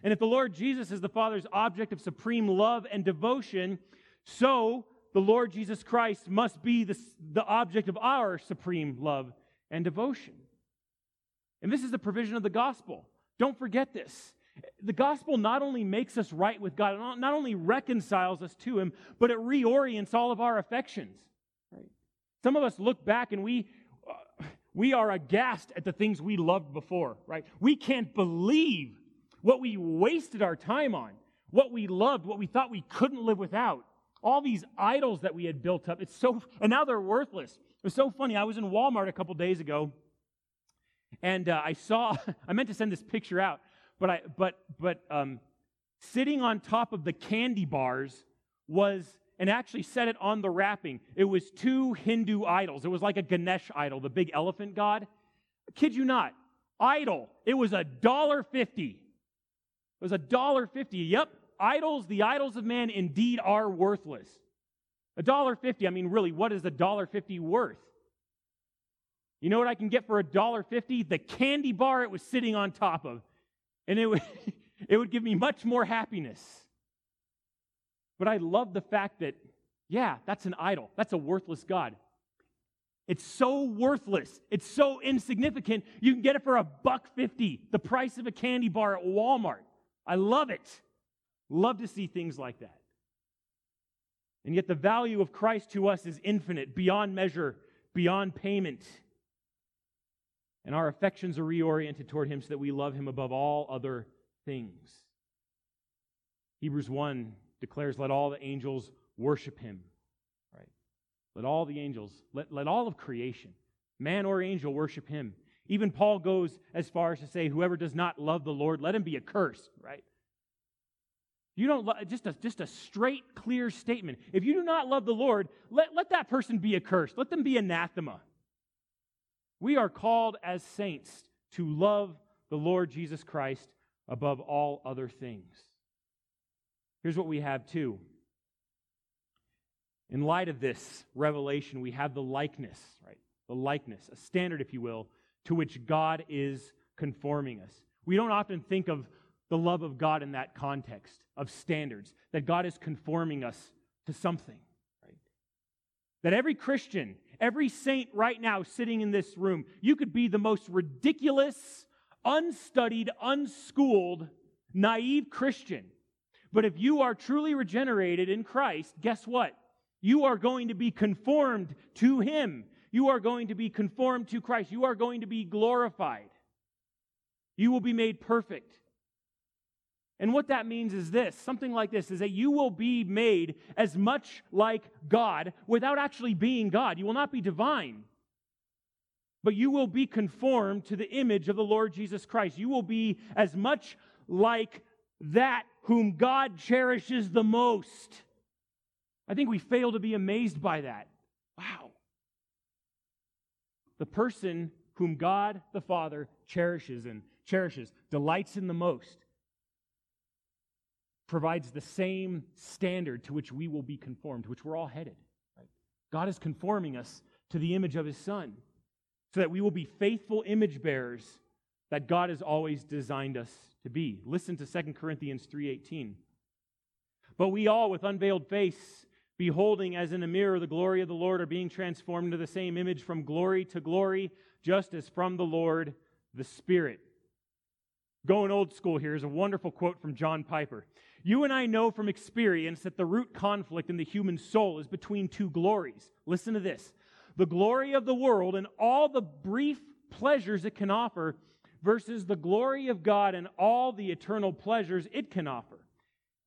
And if the Lord Jesus is the Father's object of supreme love and devotion, so the Lord Jesus Christ must be the, the object of our supreme love and devotion. And this is the provision of the gospel. Don't forget this. The gospel not only makes us right with God, not only reconciles us to Him, but it reorients all of our affections. Right? Some of us look back and we, uh, we are aghast at the things we loved before, right? We can't believe what we wasted our time on, what we loved, what we thought we couldn't live without. All these idols that we had built up. It's so, and now they're worthless. It was so funny. I was in Walmart a couple days ago, and uh, I saw, [LAUGHS] I meant to send this picture out. But I but but um, sitting on top of the candy bars was and actually set it on the wrapping. It was two Hindu idols. It was like a Ganesh idol, the big elephant god. I kid you not, idol. It was a dollar fifty. It was a dollar fifty. Yep, idols. The idols of man indeed are worthless. A dollar fifty. I mean, really, what is a dollar fifty worth? You know what I can get for a dollar fifty? The candy bar it was sitting on top of. And it would, [LAUGHS] it would give me much more happiness. But I love the fact that, yeah, that's an idol. That's a worthless God. It's so worthless. It's so insignificant. You can get it for a buck fifty, the price of a candy bar at Walmart. I love it. Love to see things like that. And yet the value of Christ to us is infinite, beyond measure, beyond payment. And our affections are reoriented toward him so that we love him above all other things. Hebrews 1 declares, Let all the angels worship him. Right? Let all the angels, let, let all of creation, man or angel, worship him. Even Paul goes as far as to say, Whoever does not love the Lord, let him be accursed, right? You don't just a, just a straight, clear statement. If you do not love the Lord, let, let that person be accursed. Let them be anathema. We are called as saints to love the Lord Jesus Christ above all other things. Here's what we have too. In light of this revelation, we have the likeness, right? The likeness, a standard, if you will, to which God is conforming us. We don't often think of the love of God in that context of standards, that God is conforming us to something, right? That every Christian every saint right now sitting in this room, you could be the most ridiculous, unstudied, unschooled, naive Christian. But if you are truly regenerated in Christ, guess what? You are going to be conformed to Him. You are going to be conformed to Christ. You are going to be glorified. You will be made perfect. And what that means is this something like this is that you will be made as much like God without actually being God. You will not be divine, but you will be conformed to the image of the Lord Jesus Christ. You will be as much like that whom God cherishes the most. I think we fail to be amazed by that. Wow. The person whom God the Father cherishes and cherishes, delights in the most, provides the same standard to which we will be conformed, which we're all headed. Right? God is conforming us to the image of his Son so that we will be faithful image bearers that God has always designed us to be. Listen to 2 Corinthians 3:18. But we all with unveiled face beholding as in a mirror the glory of the Lord are being transformed into the same image from glory to glory just as from the Lord the Spirit. Going old school here is a wonderful quote from John Piper. You and I know from experience that the root conflict in the human soul is between two glories. Listen to this the glory of the world and all the brief pleasures it can offer, versus the glory of God and all the eternal pleasures it can offer.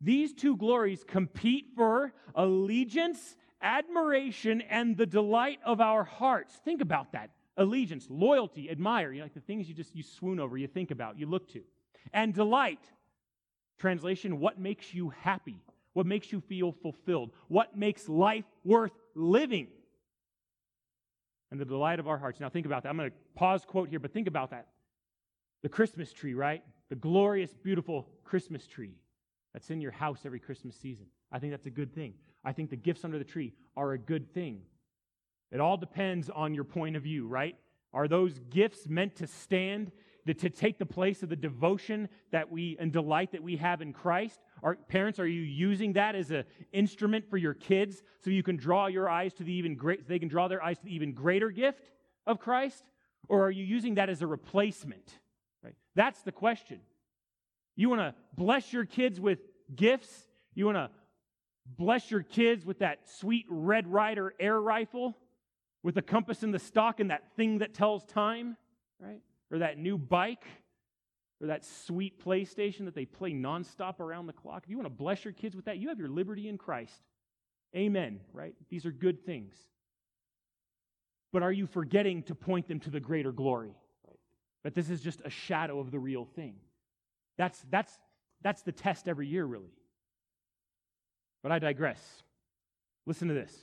These two glories compete for allegiance, admiration, and the delight of our hearts. Think about that allegiance, loyalty, admire, you know, like the things you just you swoon over, you think about, you look to. And delight. Translation, what makes you happy? What makes you feel fulfilled? What makes life worth living? And the delight of our hearts. Now think about that. I'm going to pause quote here, but think about that. The Christmas tree, right? The glorious, beautiful Christmas tree that's in your house every Christmas season. I think that's a good thing. I think the gifts under the tree are a good thing. It all depends on your point of view, right? Are those gifts meant to stand, to take the place of the devotion that we and delight that we have in Christ? Are, parents, are you using that as an instrument for your kids so you can draw your eyes to the even great, they can draw their eyes to the even greater gift of Christ? Or are you using that as a replacement? Right? That's the question. You want to bless your kids with gifts? You want to bless your kids with that sweet Red Ryder air rifle? with the compass in the stock and that thing that tells time, right? Or that new bike, or that sweet PlayStation that they play nonstop around the clock. If you want to bless your kids with that, you have your liberty in Christ. Amen, right? These are good things. But are you forgetting to point them to the greater glory? That this is just a shadow of the real thing. That's, that's, that's the test every year, really. But I digress. Listen to this.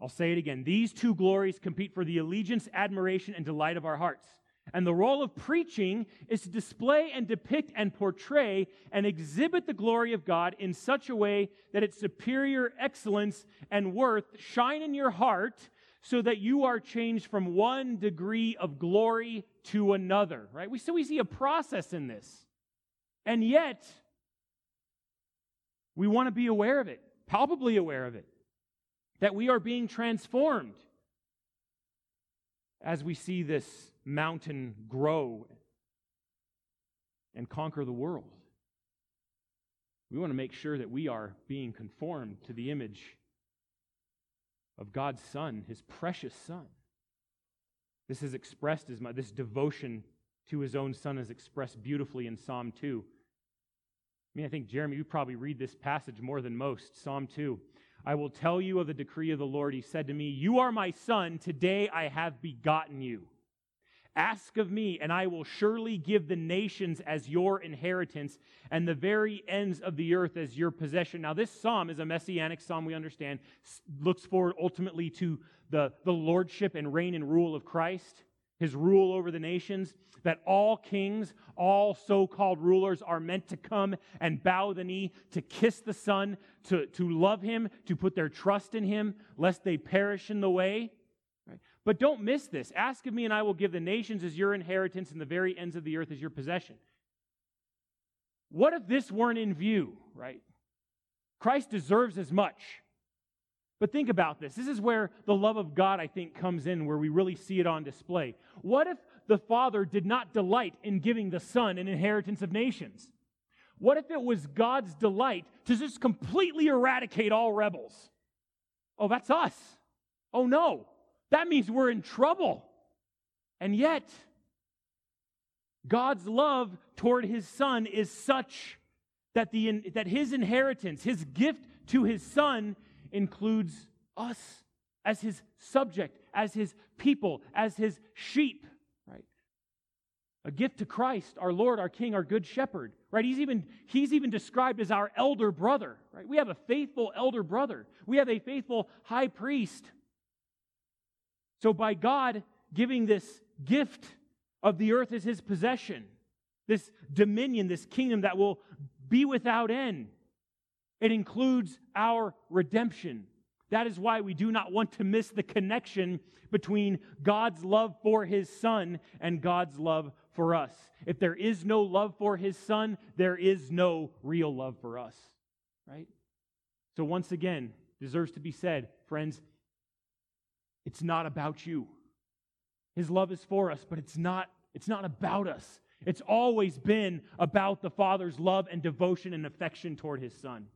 I'll say it again. These two glories compete for the allegiance, admiration, and delight of our hearts. And the role of preaching is to display and depict and portray and exhibit the glory of God in such a way that its superior excellence and worth shine in your heart so that you are changed from one degree of glory to another, right? We, so we see a process in this. And yet, we want to be aware of it, palpably aware of it that we are being transformed as we see this mountain grow and conquer the world. We want to make sure that we are being conformed to the image of God's Son, His precious Son. This is expressed as my, this devotion to His own Son is expressed beautifully in Psalm 2. I mean, I think, Jeremy, you probably read this passage more than most. Psalm 2. I will tell you of the decree of the Lord. He said to me, You are my son. Today I have begotten you. Ask of me, and I will surely give the nations as your inheritance and the very ends of the earth as your possession. Now, this psalm is a messianic psalm, we understand, looks forward ultimately to the, the lordship and reign and rule of Christ his rule over the nations, that all kings, all so called rulers are meant to come and bow the knee, to kiss the Son, to, to love him, to put their trust in him, lest they perish in the way. But don't miss this. Ask of me, and I will give the nations as your inheritance and the very ends of the earth as your possession. What if this weren't in view, right? Christ deserves as much. But think about this. This is where the love of God, I think, comes in, where we really see it on display. What if the Father did not delight in giving the Son an inheritance of nations? What if it was God's delight to just completely eradicate all rebels? Oh, that's us. Oh, no. That means we're in trouble. And yet, God's love toward his Son is such that, the, that his inheritance, his gift to his son, includes us as his subject, as his people, as his sheep, right? A gift to Christ, our Lord, our King, our good shepherd, right? He's even, he's even described as our elder brother, right? We have a faithful elder brother. We have a faithful high priest. So by God giving this gift of the earth as his possession, this dominion, this kingdom that will be without end. It includes our redemption. That is why we do not want to miss the connection between God's love for his son and God's love for us. If there is no love for his son, there is no real love for us, right? So, once again, deserves to be said, friends, it's not about you. His love is for us, but it's not, it's not about us. It's always been about the Father's love and devotion and affection toward his Son.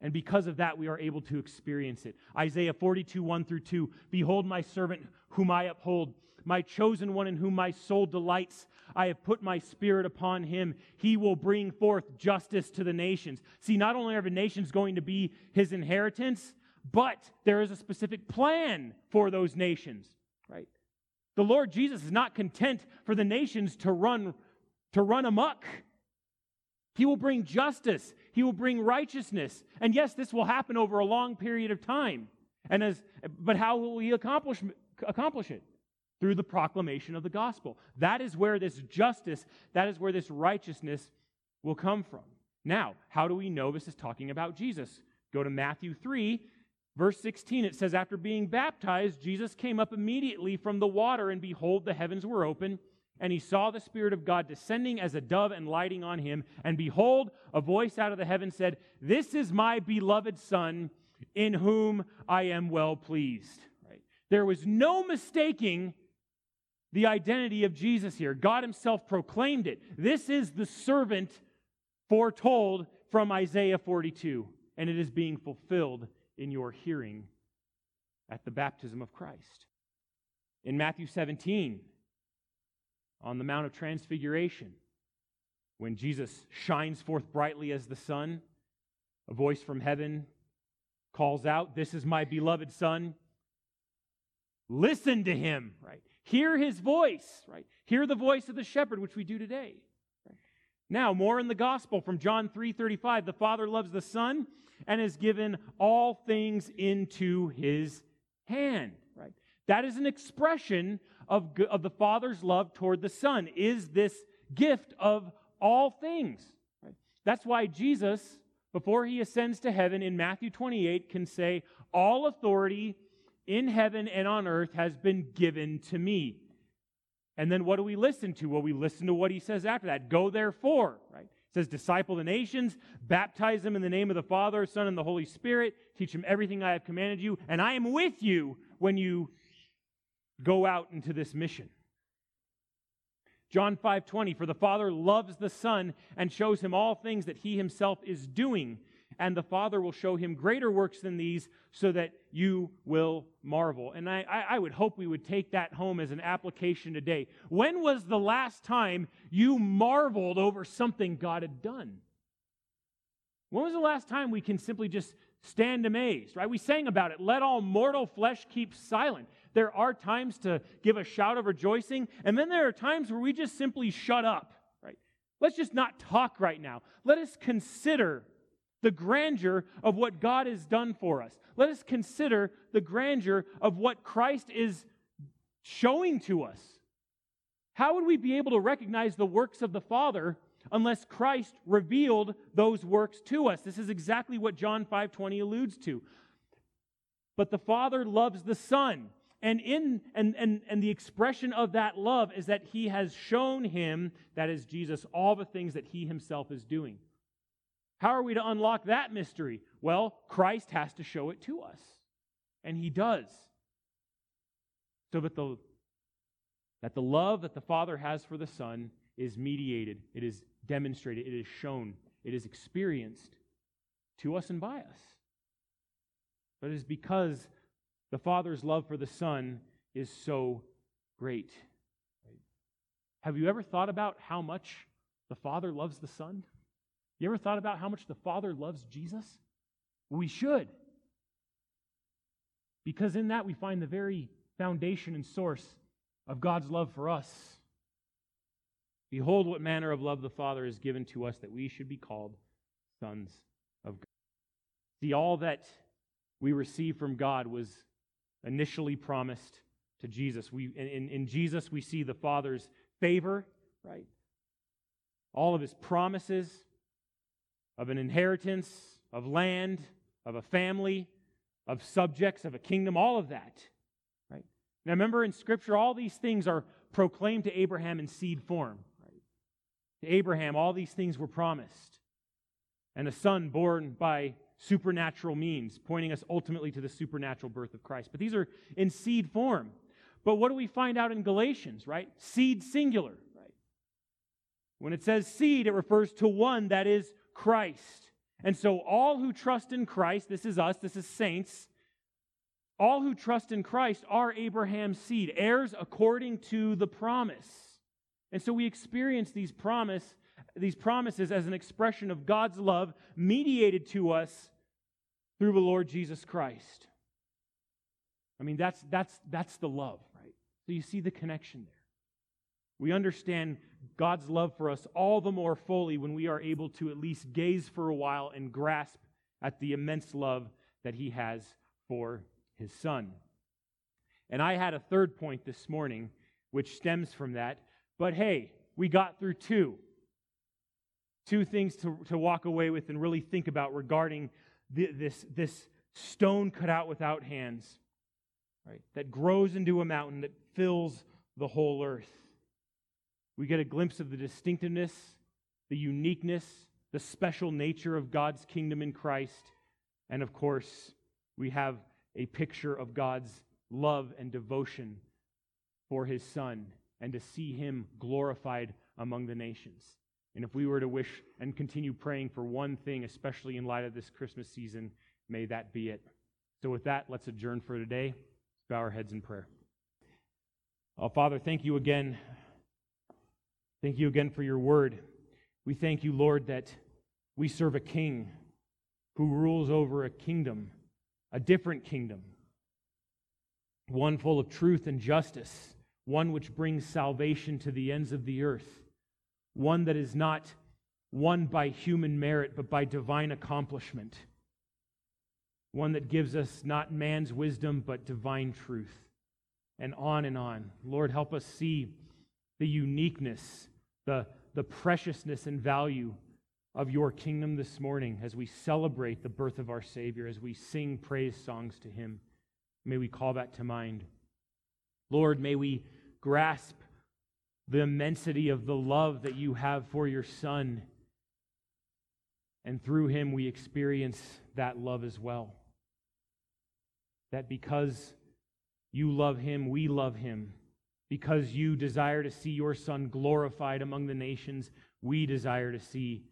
And because of that, we are able to experience it. Isaiah 42, 1 through 2 Behold, my servant whom I uphold, my chosen one in whom my soul delights. I have put my spirit upon him. He will bring forth justice to the nations. See, not only are the nations going to be his inheritance, but there is a specific plan for those nations, right? The Lord Jesus is not content for the nations to run, to run amuck. He will bring justice. He will bring righteousness. And yes, this will happen over a long period of time. And as, but how will he accomplish, accomplish it? Through the proclamation of the gospel. That is where this justice, that is where this righteousness will come from. Now, how do we know this is talking about Jesus? Go to Matthew 3, Verse 16, it says, After being baptized, Jesus came up immediately from the water, and behold, the heavens were open, and he saw the Spirit of God descending as a dove and lighting on him. And behold, a voice out of the heaven said, This is my beloved Son, in whom I am well pleased. Right? There was no mistaking the identity of Jesus here. God himself proclaimed it. This is the servant foretold from Isaiah 42, and it is being fulfilled in your hearing at the baptism of Christ. In Matthew 17, on the Mount of Transfiguration, when Jesus shines forth brightly as the sun, a voice from heaven calls out, This is my beloved Son. Listen to him, right? Hear his voice, right? Hear the voice of the shepherd, which we do today. Now, more in the gospel from John 3:35, the Father loves the Son and has given all things into his hand, right? That is an expression of, of the Father's love toward the Son. Is this gift of all things, right? That's why Jesus before he ascends to heaven in Matthew 28 can say, "All authority in heaven and on earth has been given to me." And then what do we listen to? Well, we listen to what he says after that. Go therefore, right? Says, disciple the nations, baptize them in the name of the Father, Son, and the Holy Spirit, teach them everything I have commanded you, and I am with you when you go out into this mission. John 5:20 For the Father loves the Son and shows him all things that he himself is doing and the Father will show him greater works than these so that you will marvel. And I, I, would hope we would take that home as an application today. When was the last time you marveled over something God had done? When was the last time we can simply just stand amazed, right? We sang about it. Let all mortal flesh keep silent. There are times to give a shout of rejoicing, and then there are times where we just simply shut up, right? Let's just not talk right now. Let us consider the grandeur of what God has done for us. Let us consider the grandeur of what Christ is showing to us. How would we be able to recognize the works of the Father unless Christ revealed those works to us? This is exactly what John 5:20 alludes to. But the Father loves the Son. And in and, and, and the expression of that love is that he has shown him, that is Jesus, all the things that he himself is doing. How are we to unlock that mystery? Well, Christ has to show it to us. And he does. So that the, that the love that the Father has for the Son is mediated, it is demonstrated, it is shown, it is experienced to us and by us. But it is because the Father's love for the Son is so great. Have you ever thought about how much the Father loves the Son? You ever thought about how much the Father loves Jesus? We should. Because in that we find the very foundation and source of God's love for us. Behold, what manner of love the Father has given to us that we should be called sons of God. See, all that we receive from God was initially promised to Jesus. We, in, in Jesus, we see the Father's favor, right? All of his promises of an inheritance, of land, of a family, of subjects, of a kingdom, all of that. Right? Now remember in Scripture, all these things are proclaimed to Abraham in seed form. Right? To Abraham, all these things were promised. And a son born by supernatural means, pointing us ultimately to the supernatural birth of Christ. But these are in seed form. But what do we find out in Galatians, right? Seed singular, right? When it says seed, it refers to one that is Christ. And so all who trust in Christ, this is us, this is saints, all who trust in Christ are Abraham's seed, heirs according to the promise. And so we experience these promise these promises as an expression of God's love mediated to us through the Lord Jesus Christ. I mean, that's, that's, that's the love, right? So you see the connection there. We understand God's love for us all the more fully when we are able to at least gaze for a while and grasp at the immense love that He has for His Son. And I had a third point this morning, which stems from that. But hey, we got through two. Two things to, to walk away with and really think about regarding the, this, this stone cut out without hands right, that grows into a mountain that fills the whole earth. We get a glimpse of the distinctiveness, the uniqueness, the special nature of God's kingdom in Christ. And of course, we have a picture of God's love and devotion for his Son and to see him glorified among the nations. And if we were to wish and continue praying for one thing, especially in light of this Christmas season, may that be it. So, with that, let's adjourn for today bow our heads in prayer. Oh, Father, thank you again. Thank you again for your word. We thank you, Lord, that we serve a king who rules over a kingdom, a different kingdom, one full of truth and justice, one which brings salvation to the ends of the earth, one that is not won by human merit, but by divine accomplishment one that gives us not man's wisdom, but divine truth, and on and on. Lord, help us see the uniqueness, the, the preciousness and value of your kingdom this morning as we celebrate the birth of our Savior, as we sing praise songs to him. May we call that to mind. Lord, may we grasp the immensity of the love that you have for your Son. And through him, we experience that love as well that because you love him, we love him. Because you desire to see your Son glorified among the nations, we desire to see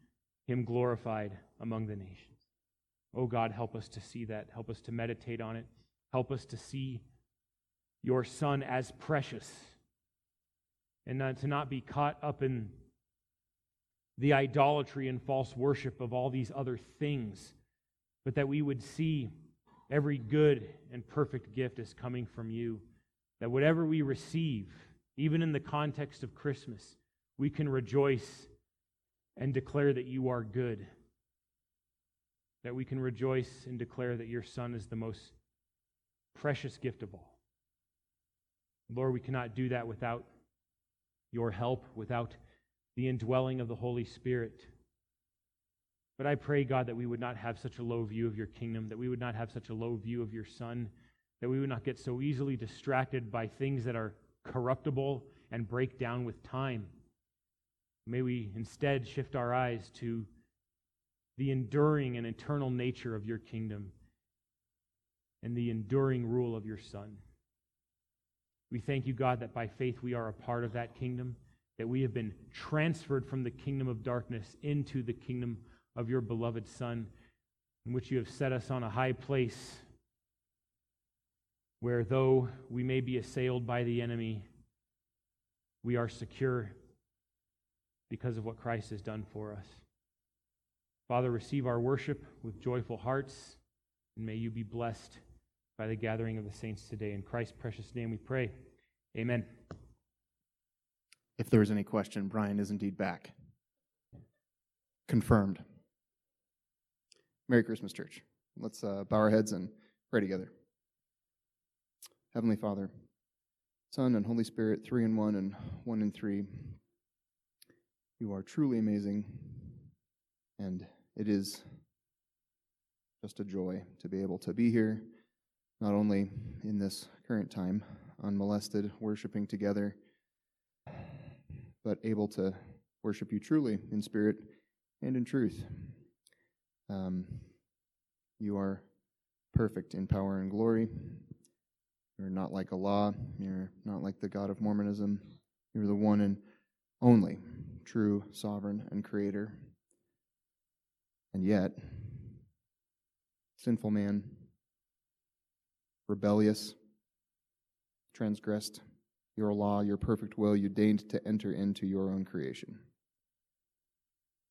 him glorified among the nations. Oh God, help us to see that. Help us to meditate on it. Help us to see your Son as precious and not, to not be caught up in the idolatry and false worship of all these other things, but that we would see Every good and perfect gift is coming from you. That whatever we receive, even in the context of Christmas, we can rejoice and declare that you are good. That we can rejoice and declare that your Son is the most precious gift of all. Lord, we cannot do that without your help, without the indwelling of the Holy Spirit. But I pray, God, that we would not have such a low view of your kingdom, that we would not have such a low view of your Son, that we would not get so easily distracted by things that are corruptible and break down with time. May we instead shift our eyes to the enduring and eternal nature of your kingdom and the enduring rule of your Son. We thank you, God, that by faith we are a part of that kingdom, that we have been transferred from the kingdom of darkness into the kingdom of your beloved Son, in which you have set us on a high place, where though we may be assailed by the enemy, we are secure because of what Christ has done for us. Father, receive our worship with joyful hearts, and may you be blessed by the gathering of the saints today. In Christ's precious name we pray. Amen. If there is any question, Brian is indeed back. Confirmed. Merry Christmas, church. Let's uh, bow our heads and pray together. Heavenly Father, Son, and Holy Spirit, three in one and one in three, you are truly amazing, and it is just a joy to be able to be here, not only in this current time, unmolested, worshiping together, but able to worship you truly in spirit and in truth. Um, you are perfect in power and glory. You're not like Allah. You're not like the God of Mormonism. You're the one and only true sovereign and creator. And yet, sinful man, rebellious, transgressed your law, your perfect will, you deigned to enter into your own creation,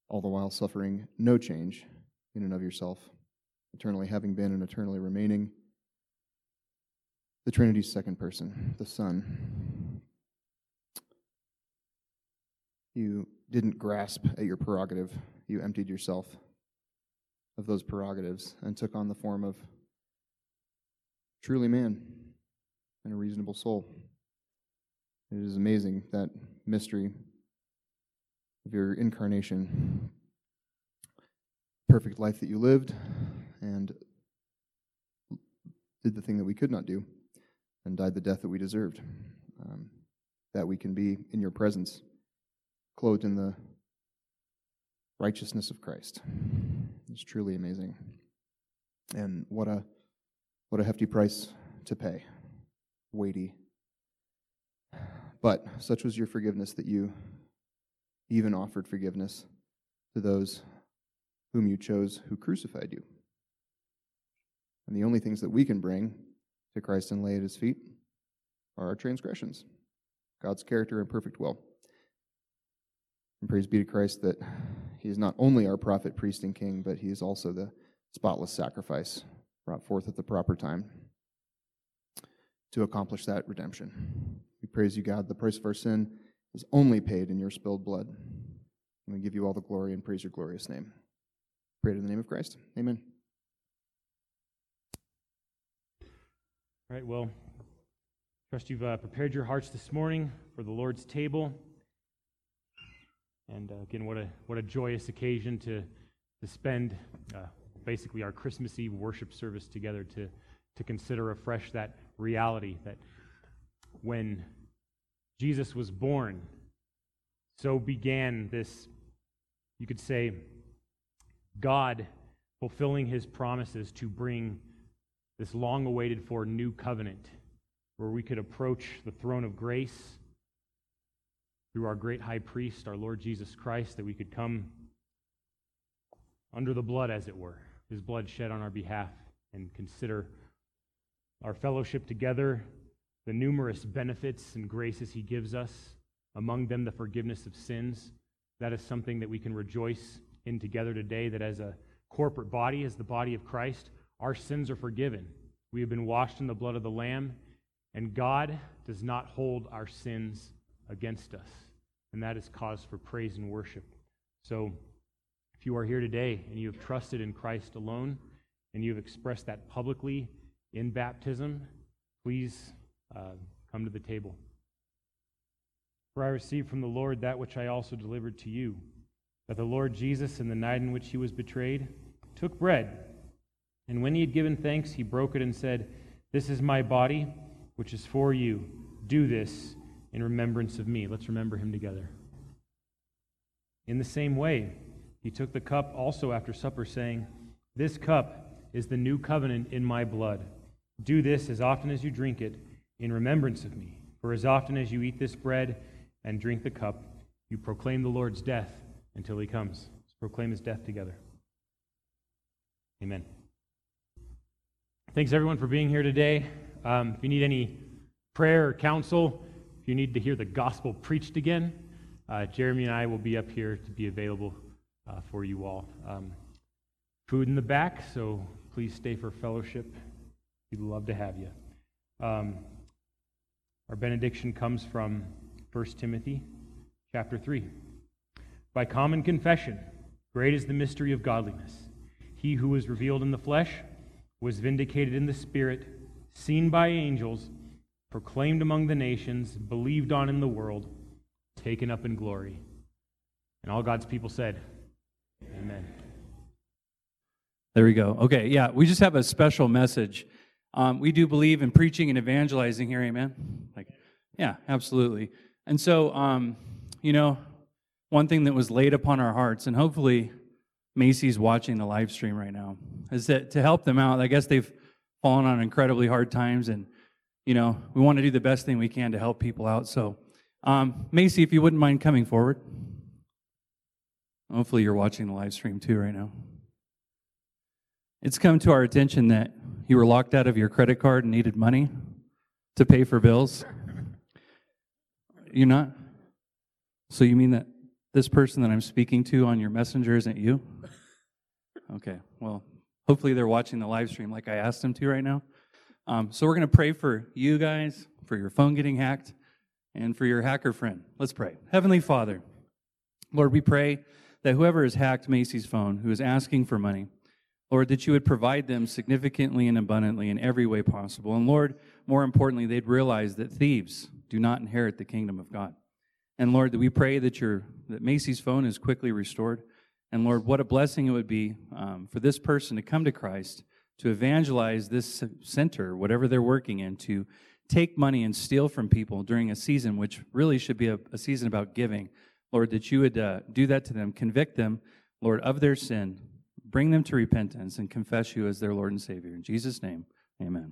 all the while suffering no change in and of yourself, eternally having been and eternally remaining. The Trinity's second person, the Son. You didn't grasp at your prerogative, you emptied yourself of those prerogatives and took on the form of truly man and a reasonable soul. It is amazing that mystery of your incarnation, perfect life that you lived, and did the thing that we could not do, and died the death that we deserved. Um, that we can be in your presence, clothed in the righteousness of Christ. It's truly amazing. And what a what a hefty price to pay. Weighty. But such was your forgiveness that you even offered forgiveness to those whom you chose who crucified you. And the only things that we can bring to Christ and lay at his feet are our transgressions, God's character and perfect will. And praise be to Christ that he is not only our prophet, priest, and king, but he is also the spotless sacrifice brought forth at the proper time to accomplish that redemption. We praise you, God. The price of our sin is only paid in your spilled blood. And we give you all the glory and praise your glorious name. Pray in the name of Christ. Amen. All right, well, trust you've uh, prepared your hearts this morning for the Lord's table. And uh, again, what a, what a joyous occasion to, to spend uh, basically our Christmas Eve worship service together to, to consider afresh that reality that when Jesus was born, so began this, you could say, God fulfilling his promises to bring this long awaited for new covenant where we could approach the throne of grace through our great high priest, our Lord Jesus Christ, that we could come under the blood, as it were, his blood shed on our behalf, and consider our fellowship together, the numerous benefits and graces he gives us, among them the forgiveness of sins. That is something that we can rejoice in together today, that as a corporate body, as the body of Christ, our sins are forgiven. We have been washed in the blood of the Lamb, and God does not hold our sins against us and that is cause for praise and worship. So, if you are here today and you have trusted in Christ alone, and you have expressed that publicly in baptism, please uh, come to the table. For I received from the Lord that which I also delivered to you that the Lord Jesus, in the night in which he was betrayed, took bread, and when he had given thanks, he broke it and said, This is my body, which is for you. Do this in remembrance of me. Let's remember him together. In the same way, he took the cup also after supper, saying, This cup is the new covenant in my blood. Do this as often as you drink it in remembrance of me. For as often as you eat this bread and drink the cup, you proclaim the Lord's death until he comes. Let's proclaim his death together. Amen. Thanks, everyone, for being here today. Um, if you need any prayer or counsel, if you need to hear the gospel preached again, uh, Jeremy and I will be up here to be available uh, for you all. Um, food in the back, so please stay for fellowship. We'd love to have you. Um, our benediction comes from 1 Timothy chapter 3. By common confession, great is the mystery of godliness. He who was revealed in the flesh was vindicated in the spirit, seen by angels, proclaimed among the nations, believed on in the world, taken up in glory. And all God's people said, Amen. There we go. Okay, yeah, we just have a special message. Um, we do believe in preaching and evangelizing here, amen? Like, yeah, absolutely. And so, um, you know, one thing that was laid upon our hearts, and hopefully Macy's watching the live stream right now, is that to help them out, I guess they've fallen on incredibly hard times, and, you know, we want to do the best thing we can to help people out. So, um, Macy, if you wouldn't mind coming forward. Hopefully, you're watching the live stream too right now. It's come to our attention that you were locked out of your credit card and needed money to pay for bills. You're not? So you mean that this person that I'm speaking to on your messenger isn't you? Okay, well, hopefully they're watching the live stream like I asked them to right now. Um, so we're going to pray for you guys, for your phone getting hacked, and for your hacker friend. Let's pray. Heavenly Father, Lord, we pray that whoever has hacked Macy's phone, who is asking for money, Lord, that you would provide them significantly and abundantly in every way possible. And Lord, more importantly, they'd realize that thieves do not inherit the kingdom of God. And Lord, that we pray that your that Macy's phone is quickly restored. And Lord, what a blessing it would be um, for this person to come to Christ, to evangelize this center, whatever they're working in, to take money and steal from people during a season which really should be a, a season about giving. Lord, that you would uh, do that to them, convict them, Lord, of their sin, bring them to repentance, and confess you as their Lord and Savior. In Jesus' name, amen.